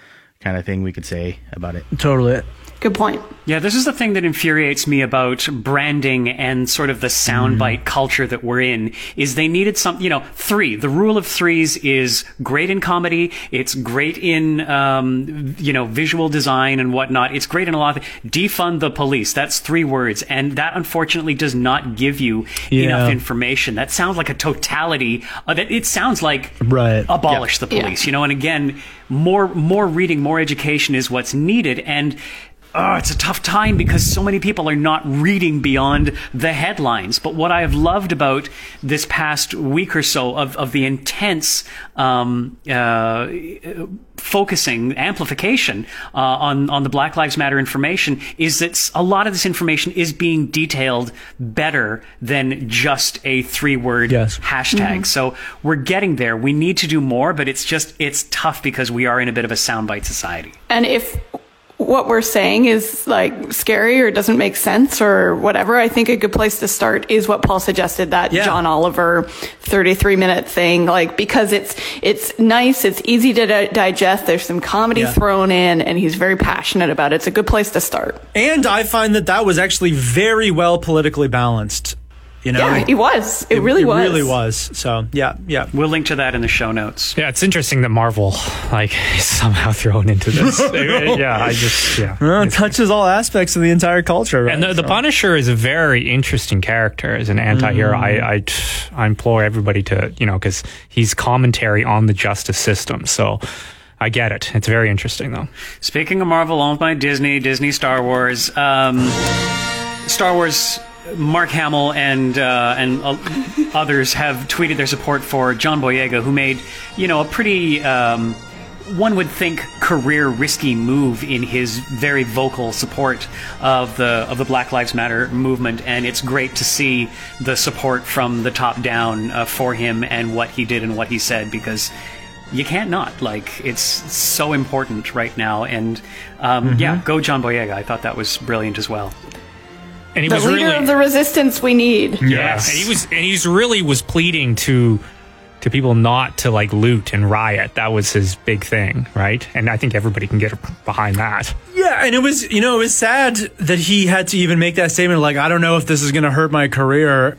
kind of thing we could say about it. Totally. Good point. Yeah, this is the thing that infuriates me about branding and sort of the soundbite culture that we're in is they needed some, you know, three. The rule of threes is great in comedy. It's great in, um, you know, visual design and whatnot. It's great in a lot of, defund the police. That's three words. And that unfortunately does not give you enough information. That sounds like a totality. Uh, that it sounds like Right. abolish the Yeah. police, you know, and again, more, more reading, more education is what's needed. And, oh, it's a tough time because so many people are not reading beyond the headlines. But what I have loved about this past week or so of, of the intense um, uh, focusing, amplification uh, on on the Black Lives Matter information is that a lot of this information is being detailed better than just a three word Yes. hashtag. So we're getting there. We need to do more, but it's just it's tough because we are in a bit of a soundbite society. And if what we're saying is like scary or doesn't make sense or whatever, I think a good place to start is what Pol suggested that Yeah. John Oliver 33 minute thing, like because it's it's nice, it's easy to di- digest. There's some comedy Yeah. thrown in, and he's very passionate about it. It's a good place to start. And I find that that was actually very well politically balanced. You know, Yeah, it was. It, really was. really was. So yeah, yeah. We'll link to that in the show notes. Yeah, it's interesting that Marvel like is somehow thrown into this. yeah, I just yeah. It touches all aspects of the entire culture. Right? And the, the So- Punisher is a very interesting character as an anti-hero. I, I I implore everybody to you know because he's commentary on the justice system. So I get it. It's very interesting though. Speaking of Marvel, owned by Disney, Disney Star Wars, um, Star Wars. Mark Hamill and uh, and uh, others have tweeted their support for John Boyega, who made you know a pretty um, one would think career risky move in his very vocal support of the of the Black Lives Matter movement, and it's great to see the support from the top down uh, for him and what he did and what he said because you can't not. Like it's so important right now. And um, yeah go john boyega. I thought that was brilliant as well And he The was leader really of the resistance we need. yes. And he was and he's really was pleading to to people not to like loot and riot. That was his big thing, right? And I think everybody can get behind that. Yeah, and it was you know it was sad that he had to even make that statement. Like I don't know if this is going to hurt my career,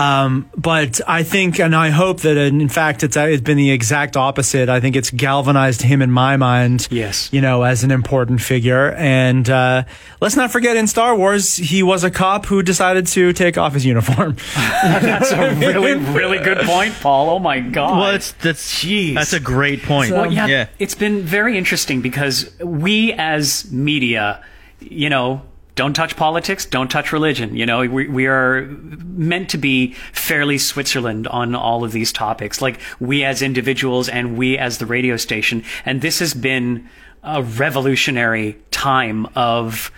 um, but I think and I hope that in fact it's it's been the exact opposite. I think it's galvanized him in my mind. Yes. you know as an important figure. And uh, let's not forget in Star Wars he was a cop who decided to take off his uniform. that's a really really good point pol oh my god Well, it's that's Jeez. that's a great point. Well, yeah, yeah. it's been very interesting because we as media, you know, don't touch politics, don't touch religion. You know, we, we are meant to be fairly Switzerland on all of these topics, like we as individuals and we as the radio station. And this has been a revolutionary time of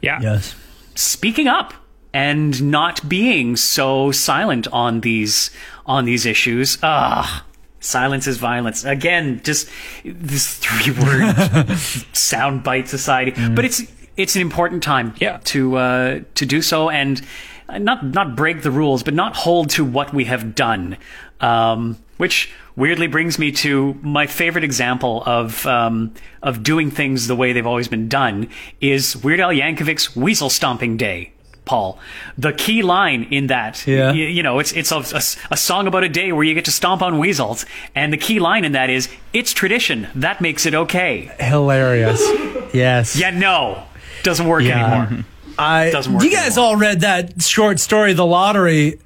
Yeah. yes. speaking up. and not being so silent on these on these issues. Ah, silence is violence. Again, just this three word soundbite society. But it's it's an important time Yeah. to uh, to do so and uh, not not break the rules, but not hold to what we have done. Um, which weirdly brings me to my favorite example of um, of doing things the way they've always been done is Weird Al Yankovic's Weasel Stomping Day. Pol, the key line in that, Yeah. y- you know, it's it's a, a, a song about a day where you get to stomp on weasels, and the key line in that is it's tradition that makes it okay. Hilarious. Yes. Yeah, no, doesn't work Yeah. anymore. I, Doesn't work you guys anymore. all read that short story, The Lottery,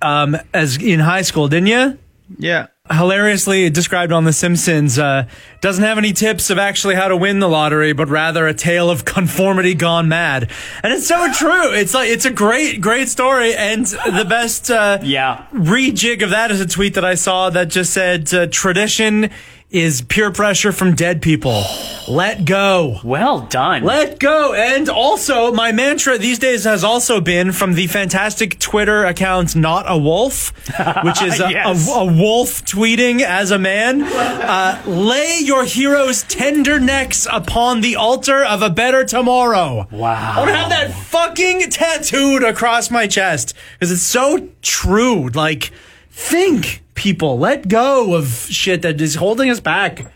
um, as in high school, didn't you? Yeah. hilariously described on The Simpsons, uh, doesn't have any tips of actually how to win the lottery, but rather a tale of conformity gone mad. And it's so true. It's like it's a great, great story, and the best uh, Yeah. rejig of that is a tweet that I saw that just said, uh, "Tradition is peer pressure from dead people. Let go." Well done. Let go. And also, my mantra these days has also been from the fantastic Twitter account Not a Wolf, which is a, Yes. a, a wolf tweeting as a man. Uh, lay your heroes' tender necks upon the altar of a better tomorrow. Wow. I want to have that fucking tattooed across my chest because it's so true. Like, think, people. Let go of shit that is holding us back.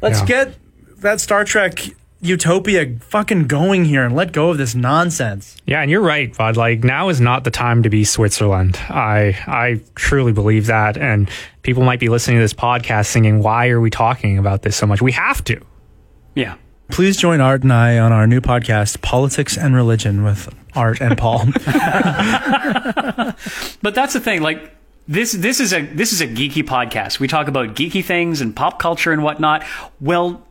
Let's Yeah. get that Star Trek utopia fucking going here and let go of this nonsense. Yeah, and you're right, Bud. Like now is not the time to be Switzerland. I I truly believe that, and people might be listening to this podcast thinking, "Why are we talking about this so much?" We have to. Yeah. Please join Art and I on our new podcast, Politics and Religion, with Art and Pol. But that's the thing. Like this, this is a this is a geeky podcast. We talk about geeky things and pop culture and whatnot. Well,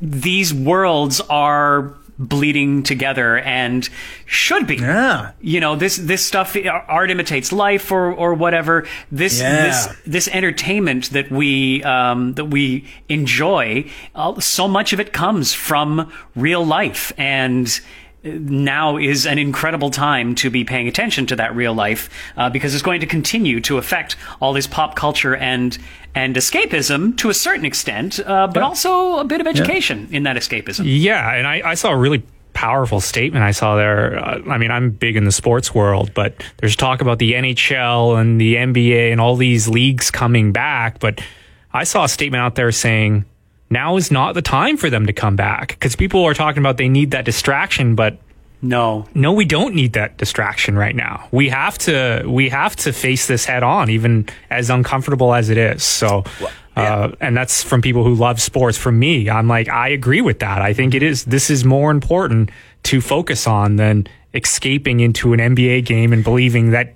these worlds are bleeding together and should be. yeah. You know this this stuff. Art imitates life, or or whatever. This Yeah. this this entertainment that we um, that we enjoy. Uh, so much of it comes from real life and now is an incredible time to be paying attention to that real life uh, because it's going to continue to affect all this pop culture and and escapism to a certain extent, uh, but also a bit of education in that escapism. Yeah, and I, I saw a really powerful statement I saw there. Uh, I mean, I'm big in the sports world, but there's talk about the NHL and the NBA and all these leagues coming back. But I saw a statement out there saying now is not the time for them to come back because people are talking about they need that distraction, but No, no, we don't need that distraction right now. We have to we have to face this head on, even as uncomfortable as it is. So, uh, and that's from people who love sports. For me, I'm like, I agree with that. I think it is. This is more important to focus on than escaping into an NBA game and believing that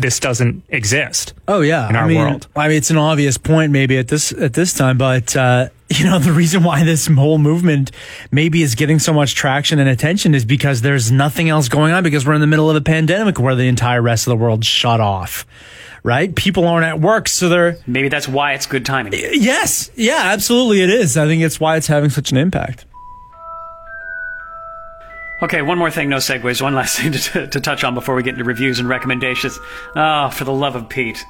this doesn't exist. Oh yeah, in our I mean, world. I mean, it's an obvious point maybe at this at this time, but uh, you know the reason why this whole movement maybe is getting so much traction and attention is because there's nothing else going on because we're in the middle of a pandemic where the entire rest of the world shut off. Right? People aren't at work, so they're maybe that's why it's good timing. yes, yeah, absolutely, it is. I think it's why it's having such an impact. Okay, one more thing, no segues. One last thing to, to touch on before we get into reviews and recommendations. Oh, for the love of Pete.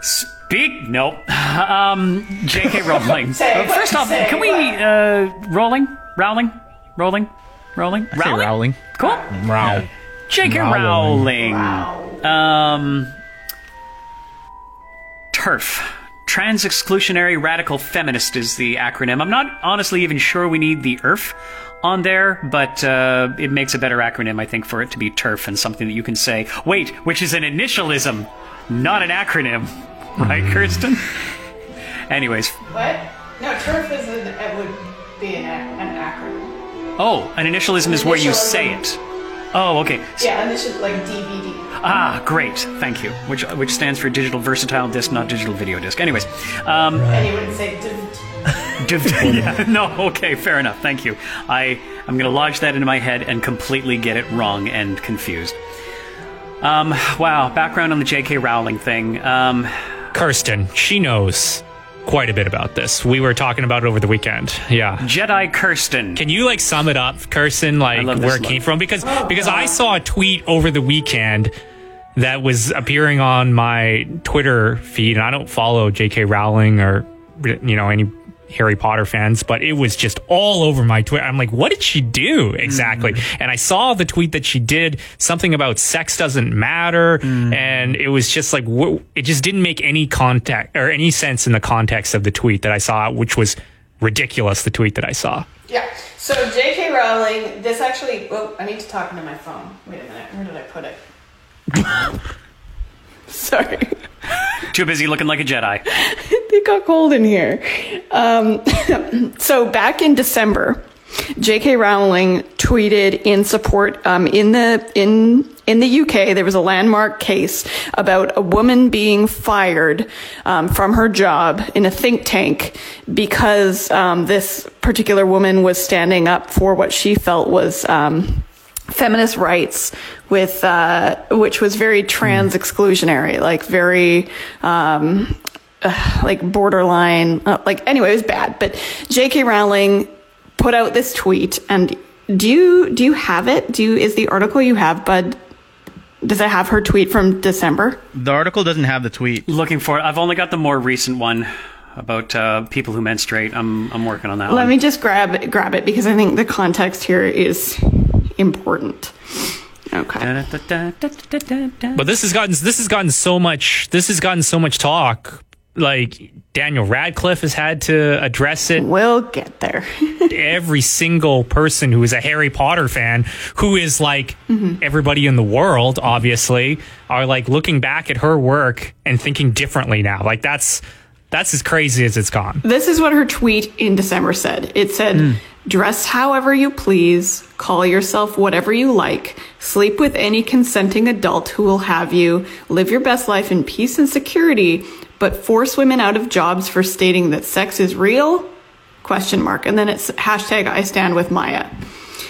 Speak. Nope. Um, J.K. Rowling. Uh, first off, say can we what- uh, rolling, rowling, rolling, rolling, Say Rowling. Cool. Row. J.K. Rowling. Rowling. Um, TERF. Trans Exclusionary Radical Feminist is the acronym. I'm not honestly even sure we need the ERF on there, but uh, it makes a better acronym, I think, for it to be TERF and something that you can say, wait, which is an initialism, not an acronym. Right, Kirsten? Anyways, What? No, turf is an, it would be an, an acronym. oh, an initialism is where you say it. Oh, okay. Yeah, and this is like DVD. Ah, great. Thank you. Which which stands for digital versatile disc, not digital video disc. Anyways, um, And you wouldn't say div- div- yeah, no, okay, fair enough. Thank you. I I'm gonna lodge that into my head and completely get it wrong and confused. Um, wow. Background on the J.K. Rowling thing. Um, Kirsten, she knows. quite a bit about this. We were talking about it over the weekend. Yeah. Jedi Kirsten. Can you like sum it up, Kirsten, like where it came from? Because because I saw a tweet over the weekend that was appearing on my Twitter feed, and I don't follow J.K. Rowling or you know any Harry Potter fans, but it was just all over my Twitter. I'm like, what did she do exactly? Mm-hmm. And I saw the tweet that she did something about sex doesn't matter, mm-hmm. and it was just like wh- it just didn't make any contact or any sense in the context of the tweet that I saw, which was ridiculous. The tweet that I saw. Yeah. So J.K. Rowling, this actually. Oh, I need to talk into my phone. Wait a minute. Where did I put it? Sorry. Too busy looking like a Jedi. it got cold in here. Um, so back in December, J.K. Rowling tweeted in support um, in the in in the UK. There was a landmark case about a woman being fired um, from her job in a think tank because um, this particular woman was standing up for what she felt was. Feminist rights with uh, which was very trans exclusionary like very um, uh, like borderline uh, like anyway it was bad but jk rowling put out this tweet and do you do you have it do you is the article you have bud does it have her tweet from december The article doesn't have the tweet. Looking for it. I've only got the more recent one about uh, people who menstruate. I'm I'm working on that let one. me just grab grab it because i think the context here is important okay But this has gotten this has gotten so much this has gotten so much talk. Like Daniel Radcliffe has had to address it. we'll get there Every single person who is a Harry Potter fan, who is like mm-hmm. everybody in the world, obviously, are like looking back at her work and thinking differently now. Like that's that's as crazy as it's gone. This is what her tweet in December said. It said, hmm. dress however you please, call yourself whatever you like, sleep with any consenting adult who will have you, live your best life in peace and security, but force women out of jobs for stating that sex is real? Question mark. And then it's hashtag I stand with Maya.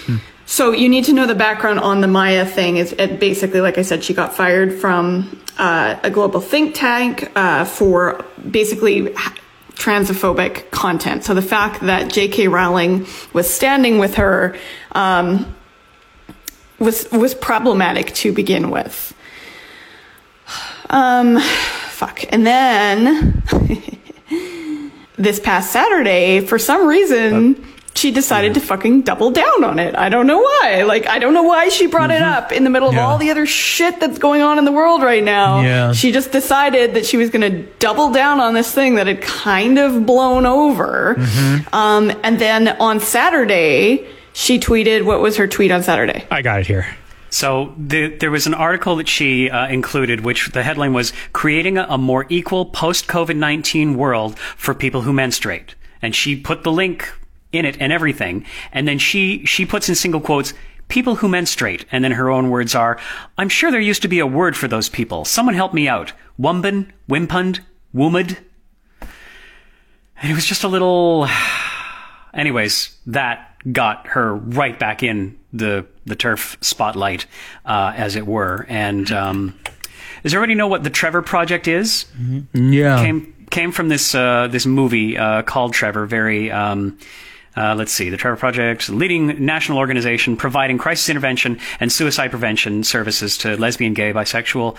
Hmm. So you need to know the background on the Maya thing. Is it basically, like I said, she got fired from uh, a global think tank uh, for basically transphobic content. So the fact that J.K. Rowling was standing with her um, was was problematic to begin with. Um, fuck. And then this past Saturday, for some reason, she decided to fucking double down on it. I don't know why. Like, I don't know why she brought it up in the middle of Yeah. all the other shit that's going on in the world right now. Yeah. She just decided that she was going to double down on this thing that had kind of blown over. Um, and then on Saturday, she tweeted, what was her tweet on Saturday? I got it here. So the, there was an article that she uh, included, which the headline was "Creating a, a More Equal Post COVID nineteen World for People Who Menstruate," and she put the link in it and everything, and then she she puts in single quotes. People who menstruate, and then her own words are, I'm sure there used to be a word for those people. Someone help me out. Wumben, wimpund, woomud. And it was just a little anyways, that got her right back in the the turf spotlight, uh, as it were. And um, does everybody know what the Trevor Project is? Yeah. Came came from this uh, this movie uh, called Trevor. Very. Um, uh, let's see, the Trevor Project, leading national organization providing crisis intervention and suicide prevention services to lesbian, gay, bisexual,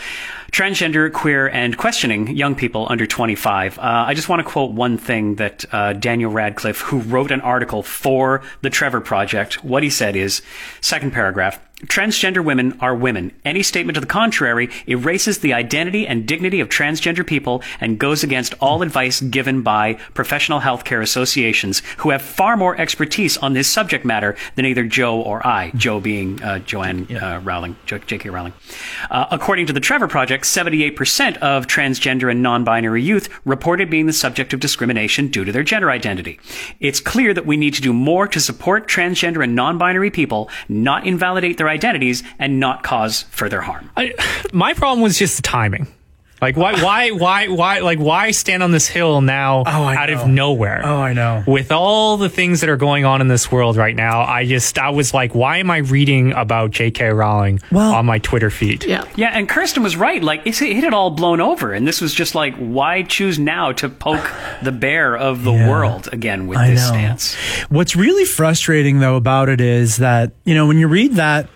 transgender, queer, and questioning young people under 25. Uh, I just want to quote one thing that uh, Daniel Radcliffe, who wrote an article for the Trevor Project, what he said is, second paragraph, Transgender women are women. Any statement to the contrary erases the identity and dignity of transgender people and goes against all advice given by professional healthcare associations who have far more expertise on this subject matter than either Joe or I, Joe being uh, Joanne uh, Rowling, Jo- J.K. Rowling. Uh, according to the Trevor Project, 78% of transgender and non binary youth reported being the subject of discrimination due to their gender identity. It's clear that we need to do more to support transgender and non binary people, not invalidate their identities, and not cause further harm. I, my problem was just the timing. Like why why why why like why stand on this hill now Oh, out know. of nowhere? Oh, I know. With all the things that are going on in this world right now, I just I was like, why am I reading about J.K. Rowling Well- on my Twitter feed? Yeah. Yeah, and Kirsten was right. Like, it's, it had all blown over, and this was just like, why choose now to poke the bear of the Yeah. world again with I this know. stance? What's really frustrating though about it is that, you know, when you read that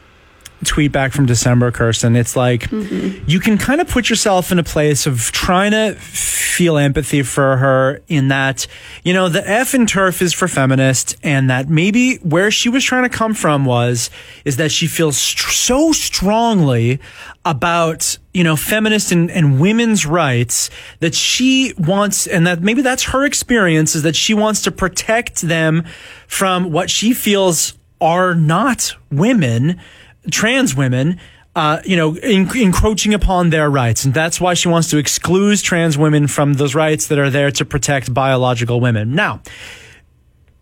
tweet back from December, Kirsten, it's like mm-hmm. you can kind of put yourself in a place of trying to feel empathy for her in that, you know, the F in turf is for feminist and that maybe where she was trying to come from was, is that she feels str- so strongly about, you know, feminist and, and women's rights that she wants, and that maybe that's her experience is that she wants to protect them from what she feels are not women, trans women, uh, you know, en- encroaching upon their rights. And that's why she wants to exclude trans women from those rights that are there to protect biological women. Now,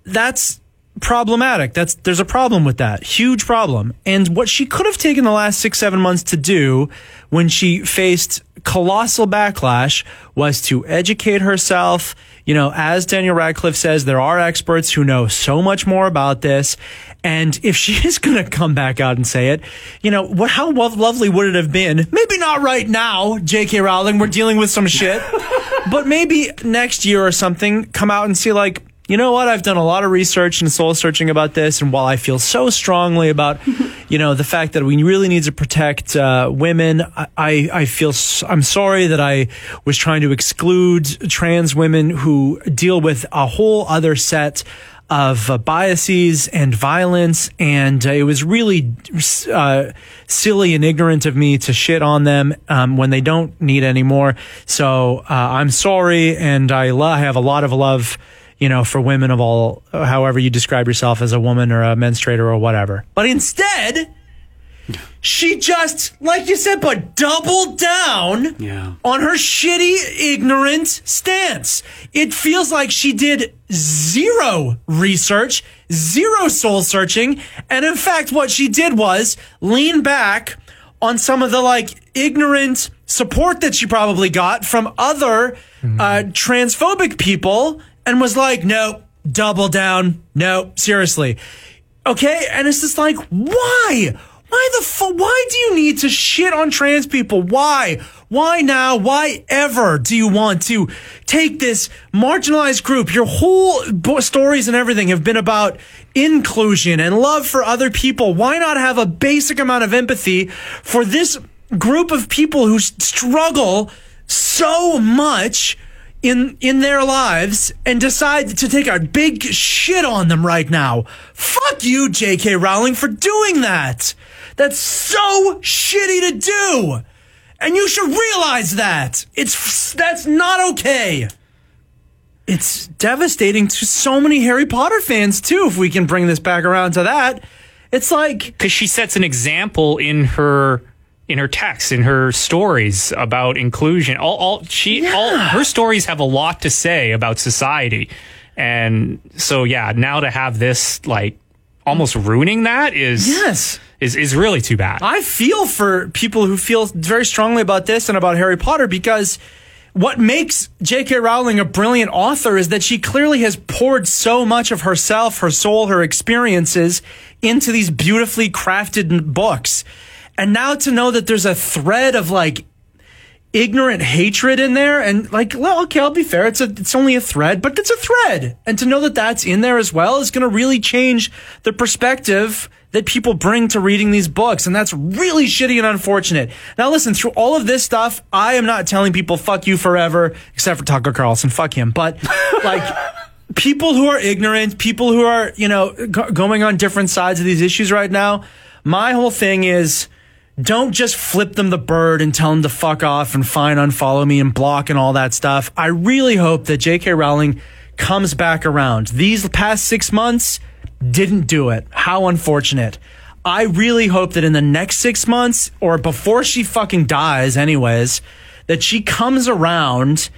that's problematic. That's there's a problem with that. Huge problem. And what she could have taken the last six, seven months to do when she faced colossal backlash was to educate herself. You know, as Daniel Radcliffe says, there are experts who know so much more about this. And if she is going to come back out and say it, you know, what, how lo- lovely would it have been? Maybe not right now, J.K. Rowling. We're dealing with some shit. but maybe next year or something, come out and see like, you know what? I've done a lot of research and soul searching about this, and while I feel so strongly about, you know, the fact that we really need to protect uh, women, I, I I feel I'm sorry that I was trying to exclude trans women who deal with a whole other set of uh, biases and violence, and uh, it was really uh, silly and ignorant of me to shit on them um, when they don't need any more. So uh, I'm sorry, and I lo- have a lot of love you know, for women of all, however you describe yourself as a woman or a menstruator or whatever. But instead, she just, like you said, but doubled down Yeah. on her shitty, ignorant stance. It feels like she did zero research, zero soul searching. And in fact, what she did was lean back on some of the like ignorant support that she probably got from other uh, transphobic people and was like, no, double down. No, seriously. Okay. And it's just like, why? Why the fu- Why do you need to shit on trans people? Why? Why now? Why ever do you want to take this marginalized group? Your whole stories and everything have been about inclusion and love for other people. Why not have a basic amount of empathy for this group of people who struggle so much in in their lives and decide to take a big shit on them right now. Fuck you, J.K. Rowling, for doing that. That's so shitty to do. And you should realize that. It's that's not okay. It's devastating to so many Harry Potter fans too if we can bring this back around to that. It's like because she sets an example in her in her texts in her stories about inclusion all, all she all her stories have a lot to say about society and so yeah now to have this like almost ruining that is Yes. is is really too bad I feel for people who feel very strongly about this and about Harry Potter because what makes J.K. Rowling a brilliant author is that she clearly has poured so much of herself, her soul, her experiences into these beautifully crafted books. And now to know that there's a thread of like ignorant hatred in there and like well okay I'll be fair. It's a it's only a thread but it's a thread. And to know that that's in there as well is going to really change the perspective that people bring to reading these books and that's really shitty and unfortunate. Now listen through all of this stuff I am not telling people fuck you forever except for Tucker Carlson. Fuck him. But like people who are ignorant people who are you know go- going on different sides of these issues right now my whole thing is don't just flip them the bird and tell them to fuck off and fine unfollow me and block and all that stuff. I really hope that J.K. Rowling comes back around. These past six months didn't do it. How unfortunate. I really hope that in the next six months or before she fucking dies, anyways, that she comes around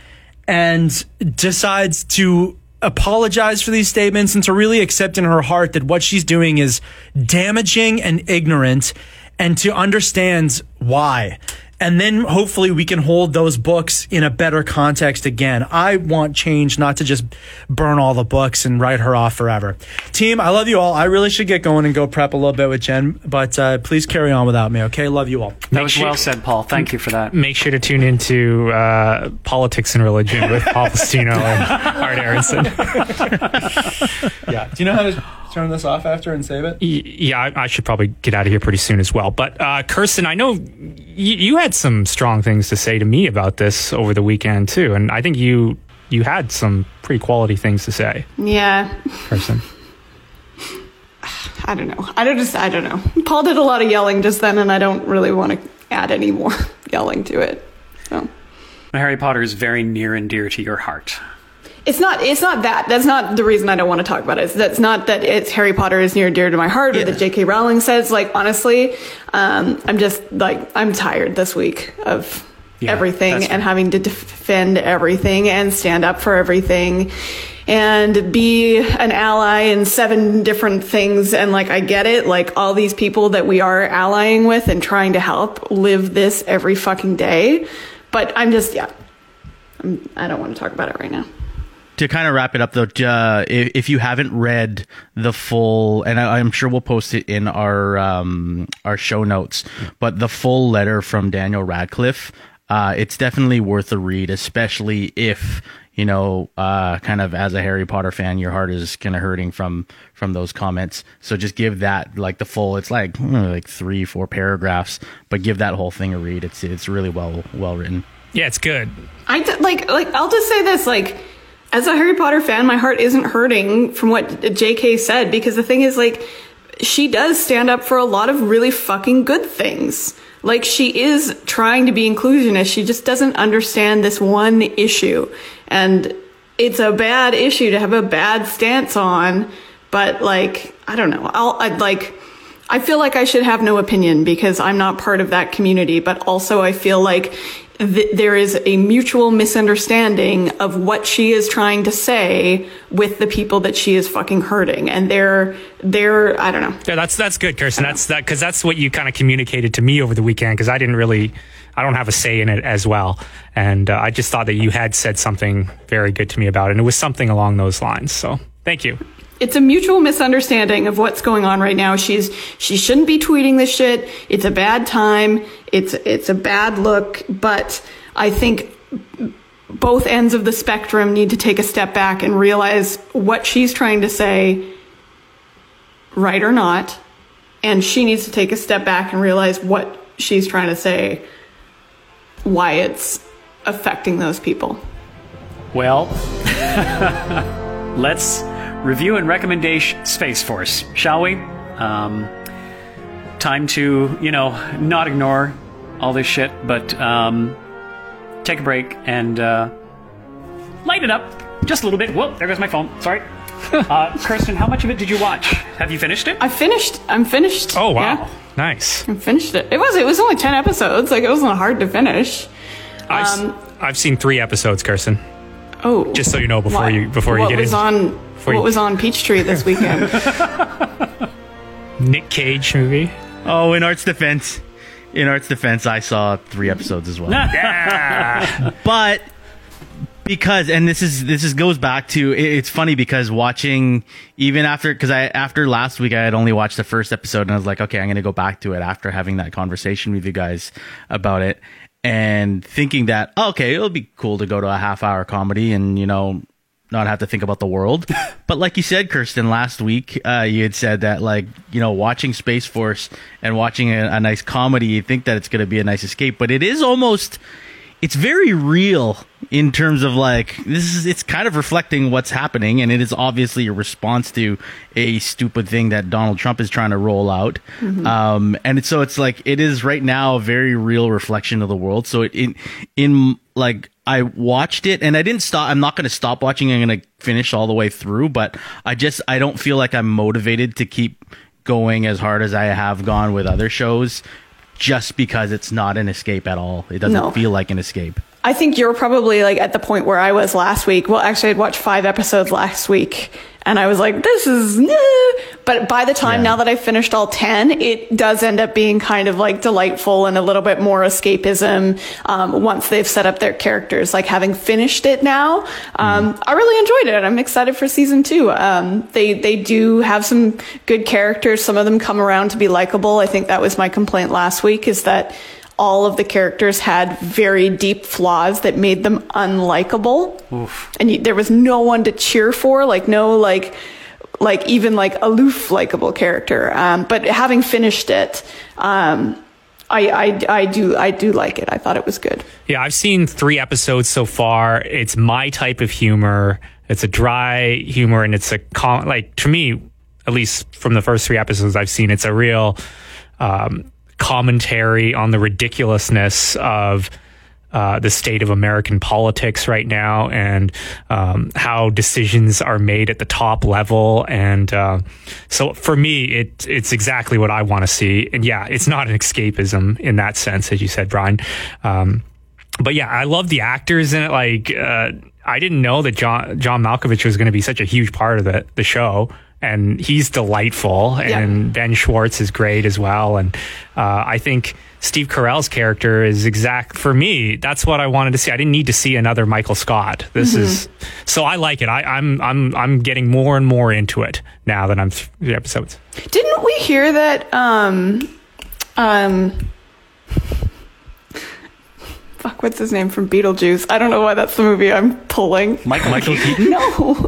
and decides to apologize for these statements and to really accept in her heart that what she's doing is damaging and ignorant and to understand why. And then hopefully we can hold those books in a better context again. I want change, not to just burn all the books and write her off forever. Team, I love you all. I really should get going and go prep a little bit with Jen, but uh, please carry on without me, okay? Love you all. That was sure- well said, Pol. Thank you for that. Make sure to tune into uh, Politics and Religion with Pol Bustino and Art Aronson. Yeah. Do you know how to turn this off after and save it? Yeah, I, I should probably get out of here pretty soon as well. But uh, Kirsten, I know y- you had some strong things to say to me about this over the weekend too, and I think you you had some pretty quality things to say, Yeah, Person. I don't know. I don't just. I don't know. Pol did a lot of yelling just then, and I don't really want to add any more yelling to it. So Harry Potter is very near and dear to your heart. It's not. It's not that. That's not the reason I don't want to talk about it. It's, that's not that it's Harry Potter is near and dear to my heart, or that J.K. Rowling says. Like honestly, um, I'm just like I'm tired this week of Yeah, everything and having to defend everything and stand up for everything and be an ally in seven different things and like I get it like all these people that we are allying with and trying to help live this every fucking day but I'm just yeah I'm, I don't want to talk about it right now to kind of wrap it up though uh, if, if you haven't read the full and I, i'm sure we'll post it in our um, our show notes but the full letter from daniel radcliffe uh, it's definitely worth a read especially if you know uh, kind of as a harry potter fan your heart is kind of hurting from from those comments. So just give that like the full it's like hmm, like three four paragraphs but give that whole thing a read. It's it's really well well written. Yeah, it's good. I d- like like I'll just say this like as a Harry Potter fan, my heart isn't hurting from what J.K. said because the thing is like she does stand up for a lot of really fucking good things. Like she is trying to be inclusionist. She just doesn't understand this one issue, and it's a bad issue to have a bad stance on. But like I don't know, I'll I'd like. I feel like I should have no opinion because I'm not part of that community, but also I feel like th- there is a mutual misunderstanding of what she is trying to say with the people that she is fucking hurting. And they're, they're, I don't know. Yeah, that's that's good, Kirsten. That's that because that's what you kind of communicated to me over the weekend because I didn't really, I don't have a say in it as well, and uh, I just thought that you had said something very good to me about it, and it was something along those lines. So thank you. It's a mutual misunderstanding of what's going on right now. She's she shouldn't be tweeting this shit. It's a bad time. It's it's a bad look, but I think both ends of the spectrum need to take a step back and realize what she's trying to say right or not, and she needs to take a step back and realize what she's trying to say why it's affecting those people. Well, let's review and recommendation Space Force, shall we? Um, time to, you know, not ignore all this shit, but um, take a break and uh, light it up just a little bit. Whoa, there goes my phone. Sorry. uh, Kirsten, how much of it did you watch? Have you finished it? I finished. I'm finished. Oh wow, Yeah. nice. I finished it. It was it was only ten episodes. Like it wasn't hard to finish. I've, Um, I've seen three episodes, Kirsten. Oh, Just so you know before what- you before what you get was in. on before what you- was on Peachtree this weekend. Nick Cage movie. oh in art's defense in art's defense i saw three episodes as well but because and this is this is goes back to it's funny because watching even after because i after last week i had only watched the first episode and i was like okay i'm gonna go back to it after having that conversation with you guys about it and thinking that okay it'll be cool to go to a half hour comedy and you know not have to think about the world. But like you said kirsten last week uh, you had said that like you know watching space force and watching a, a nice comedy you think that it's going to be a nice escape. But it is almost it's very real in terms of like this is it's kind of reflecting what's happening and it is obviously a response to a stupid thing that Donald Trump is trying to roll out. Um and so it's like it is right now a very real reflection of the world. So it in in like I watched it and I didn't stop I'm not going to stop watching I'm going to finish all the way through but I just I don't feel like I'm motivated to keep going as hard as I have gone with other shows just because it's not an escape at all. It doesn't No. feel like an escape. I think you're probably like at the point where I was last week. Well, actually, I'd watched five episodes last week, and I was like, this is, nah. but by the time Yeah. now that I finished all 10, it does end up being kind of like delightful and a little bit more escapism um, once they've set up their characters. Like having finished it now, um, I really enjoyed it. I'm excited for season two. Um, they, they do have some good characters. Some of them come around to be likable. I think that was my complaint last week is that all of the characters had very deep flaws that made them unlikable. And you, there was no one to cheer for, like no like like even like aloof likable character. Um, but having finished it, um, I, I I do I do like it. I thought it was good. Yeah, I've seen three episodes so far. It's my type of humor. It's a dry humor, and it's a com- like to me, at least from the first three episodes I've seen, it's a real um, commentary on the ridiculousness of. Uh, the state of American politics right now and um, how decisions are made at the top level. And uh, so for me, it, it's exactly what I want to see. And yeah, it's not an escapism in that sense, as you said, Bryan. Um, but yeah, I love the actors in it. Like, uh, I didn't know that John John Malkovich was going to be such a huge part of the the show, and he's delightful. And Ben Schwartz is great as well. And uh, I think Steve Carell's character is exact for me. That's what I wanted to see. I didn't need to see another Michael Scott. This is so I like it. I, I'm I'm I'm getting more and more into it now that I'm three episodes. Didn't we hear that? Um, um, fuck, what's his name from Beetlejuice? I don't know why that's the movie I'm pulling. Michael, Michael Keaton, No,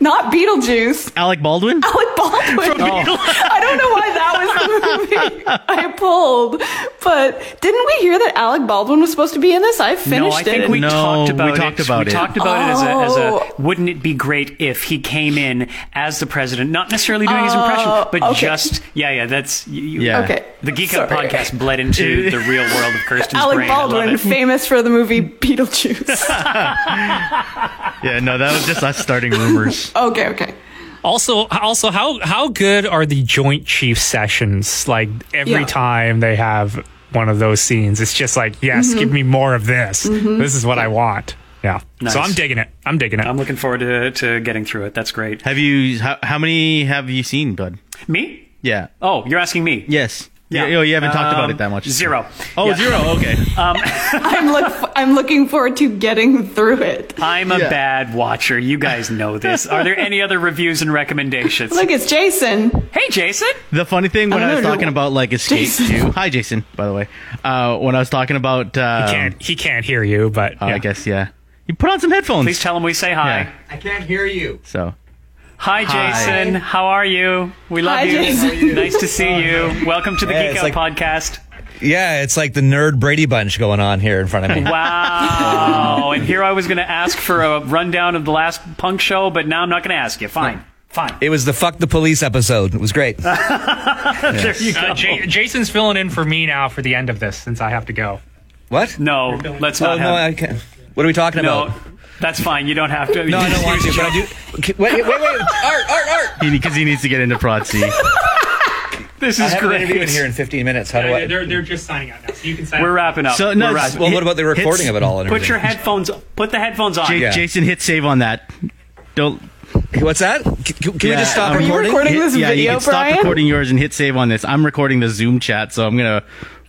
not Beetlejuice. Alec Baldwin. Alec Baldwin. I don't know why that was the movie I pulled, but didn't we hear that Alec Baldwin was supposed to be in this? I finished No, I think it. we No, talked we about talked it. about we it. talked about it as a, as Oh. a. Wouldn't it be great if he came in as the president, not necessarily doing his impression, oh, but Oh, okay. just yeah, yeah. That's you, you- Yeah. Okay. The Geek Out podcast bled into the real world of Kirsten's Alec brain. Baldwin, famous for the movie Beetlejuice. Yeah, no, that was just us starting rumors. okay, okay. Also, also, how how good are the Joint Chiefs sessions? Like every Yeah. time they have one of those scenes, it's just like, yes, Mm-hmm. give me more of this. This is what I want. Yeah. Nice. So I'm digging it. I'm digging it. I'm looking forward to, to getting through it. That's great. Have you? How, how many have you seen, bud? Me? Yeah. Oh, you're asking me? Yes. Yeah. You, you haven't talked about Um, it that much. Zero. Oh, Yeah. zero. Okay. I'm look. I'm looking forward to getting through it. I'm a Yeah. bad watcher. You guys know this. Are there any other reviews and recommendations? Look, it's Jason. Hey, Jason. The funny thing when I I, was know. talking about like escape Jason. too. Hi, Jason. By the way, uh, when I was talking about, uh, can't he can't hear you, but oh, yeah. I guess yeah. You put on some headphones. Please tell him we say hi. Yeah. I can't hear you. So Hi, Hi. Jason. How are you? We love Hi, you. Jason. Nice to see you. Welcome to the Yeah, Geek Out like- podcast. Yeah, it's like the nerd Brady Bunch going on here in front of me. Wow. and here I was going to ask for a rundown of the last punk show, but now I'm not going to ask you. Fine. Fine. It was the fuck the police episode. It was great. There you go. Uh, J- Jason's filling in for me now for the end of this since I have to go. What? no, let's Oh not no. I can't. What are we talking no, about? That's fine. You don't have to. No, I don't want to, but I do. Okay, Wait, wait, wait, wait. Art, art, art. because he needs to get into Prod C. This I is have an great. interview in here in 15 minutes. How do I? they're, they're just signing out now, so you can sign We're wrapping up. So, no, We're wrapping- Well, what about the recording Hits- of it all? And Put your everything? headphones. Put the headphones on. J- Yeah. Jason, hit save on that. Don't. What's that? Can, can we Yeah, just stop um, Are you recording? recording? this yeah, video, you can stop Bryan? recording yours and hit save on this. I'm recording the Zoom chat, so I'm gonna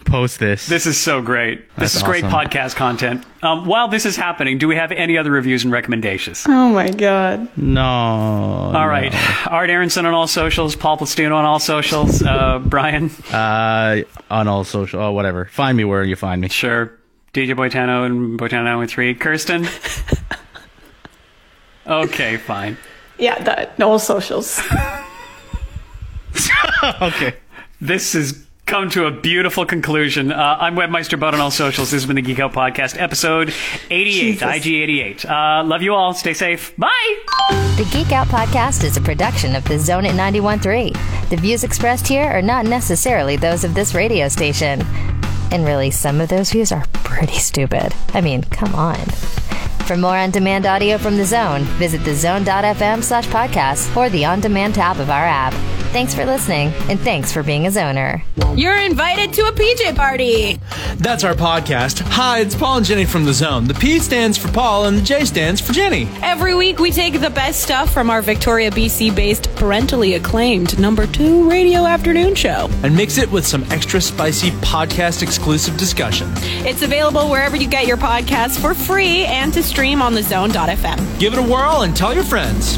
post this. This is so great. This That's is great awesome. podcast content. Um, while this is happening, do we have any other reviews and recommendations? Oh my god. no. All right. Art Aronson on all socials, Pol Bustino on all socials, uh, Bryan, Uh, on all social, oh whatever. Find me where you find me. sure, DJ Boitano and Boitano with three, Kirsten. Okay, fine. Yeah, that no socials. Okay. This has come to a beautiful conclusion. Uh, I'm Webmeister Bud on all socials. This has been the Geek Out Podcast, episode 88, Jesus. IG 88. Uh, love you all. Stay safe. Bye. The Geek Out Podcast is a production of the Zone at 91.3. The views expressed here are not necessarily those of this radio station. And really, some of those views are pretty stupid. I mean, come on. For more on demand audio from the zone, visit thezone.fm slash podcast or the on demand tab of our app. Thanks for listening, and thanks for being a zoner. You're invited to a PJ party. That's our podcast. Hi, it's Pol and Jenny from The Zone. The P stands for Pol and the J stands for Jenny. Every week we take the best stuff from our Victoria, BC based, parentally acclaimed number two radio afternoon show. And mix it with some extra spicy podcast exclusive discussion. It's available wherever you get your podcasts for free and to stream on thezone.fm. Give it a whirl and tell your friends.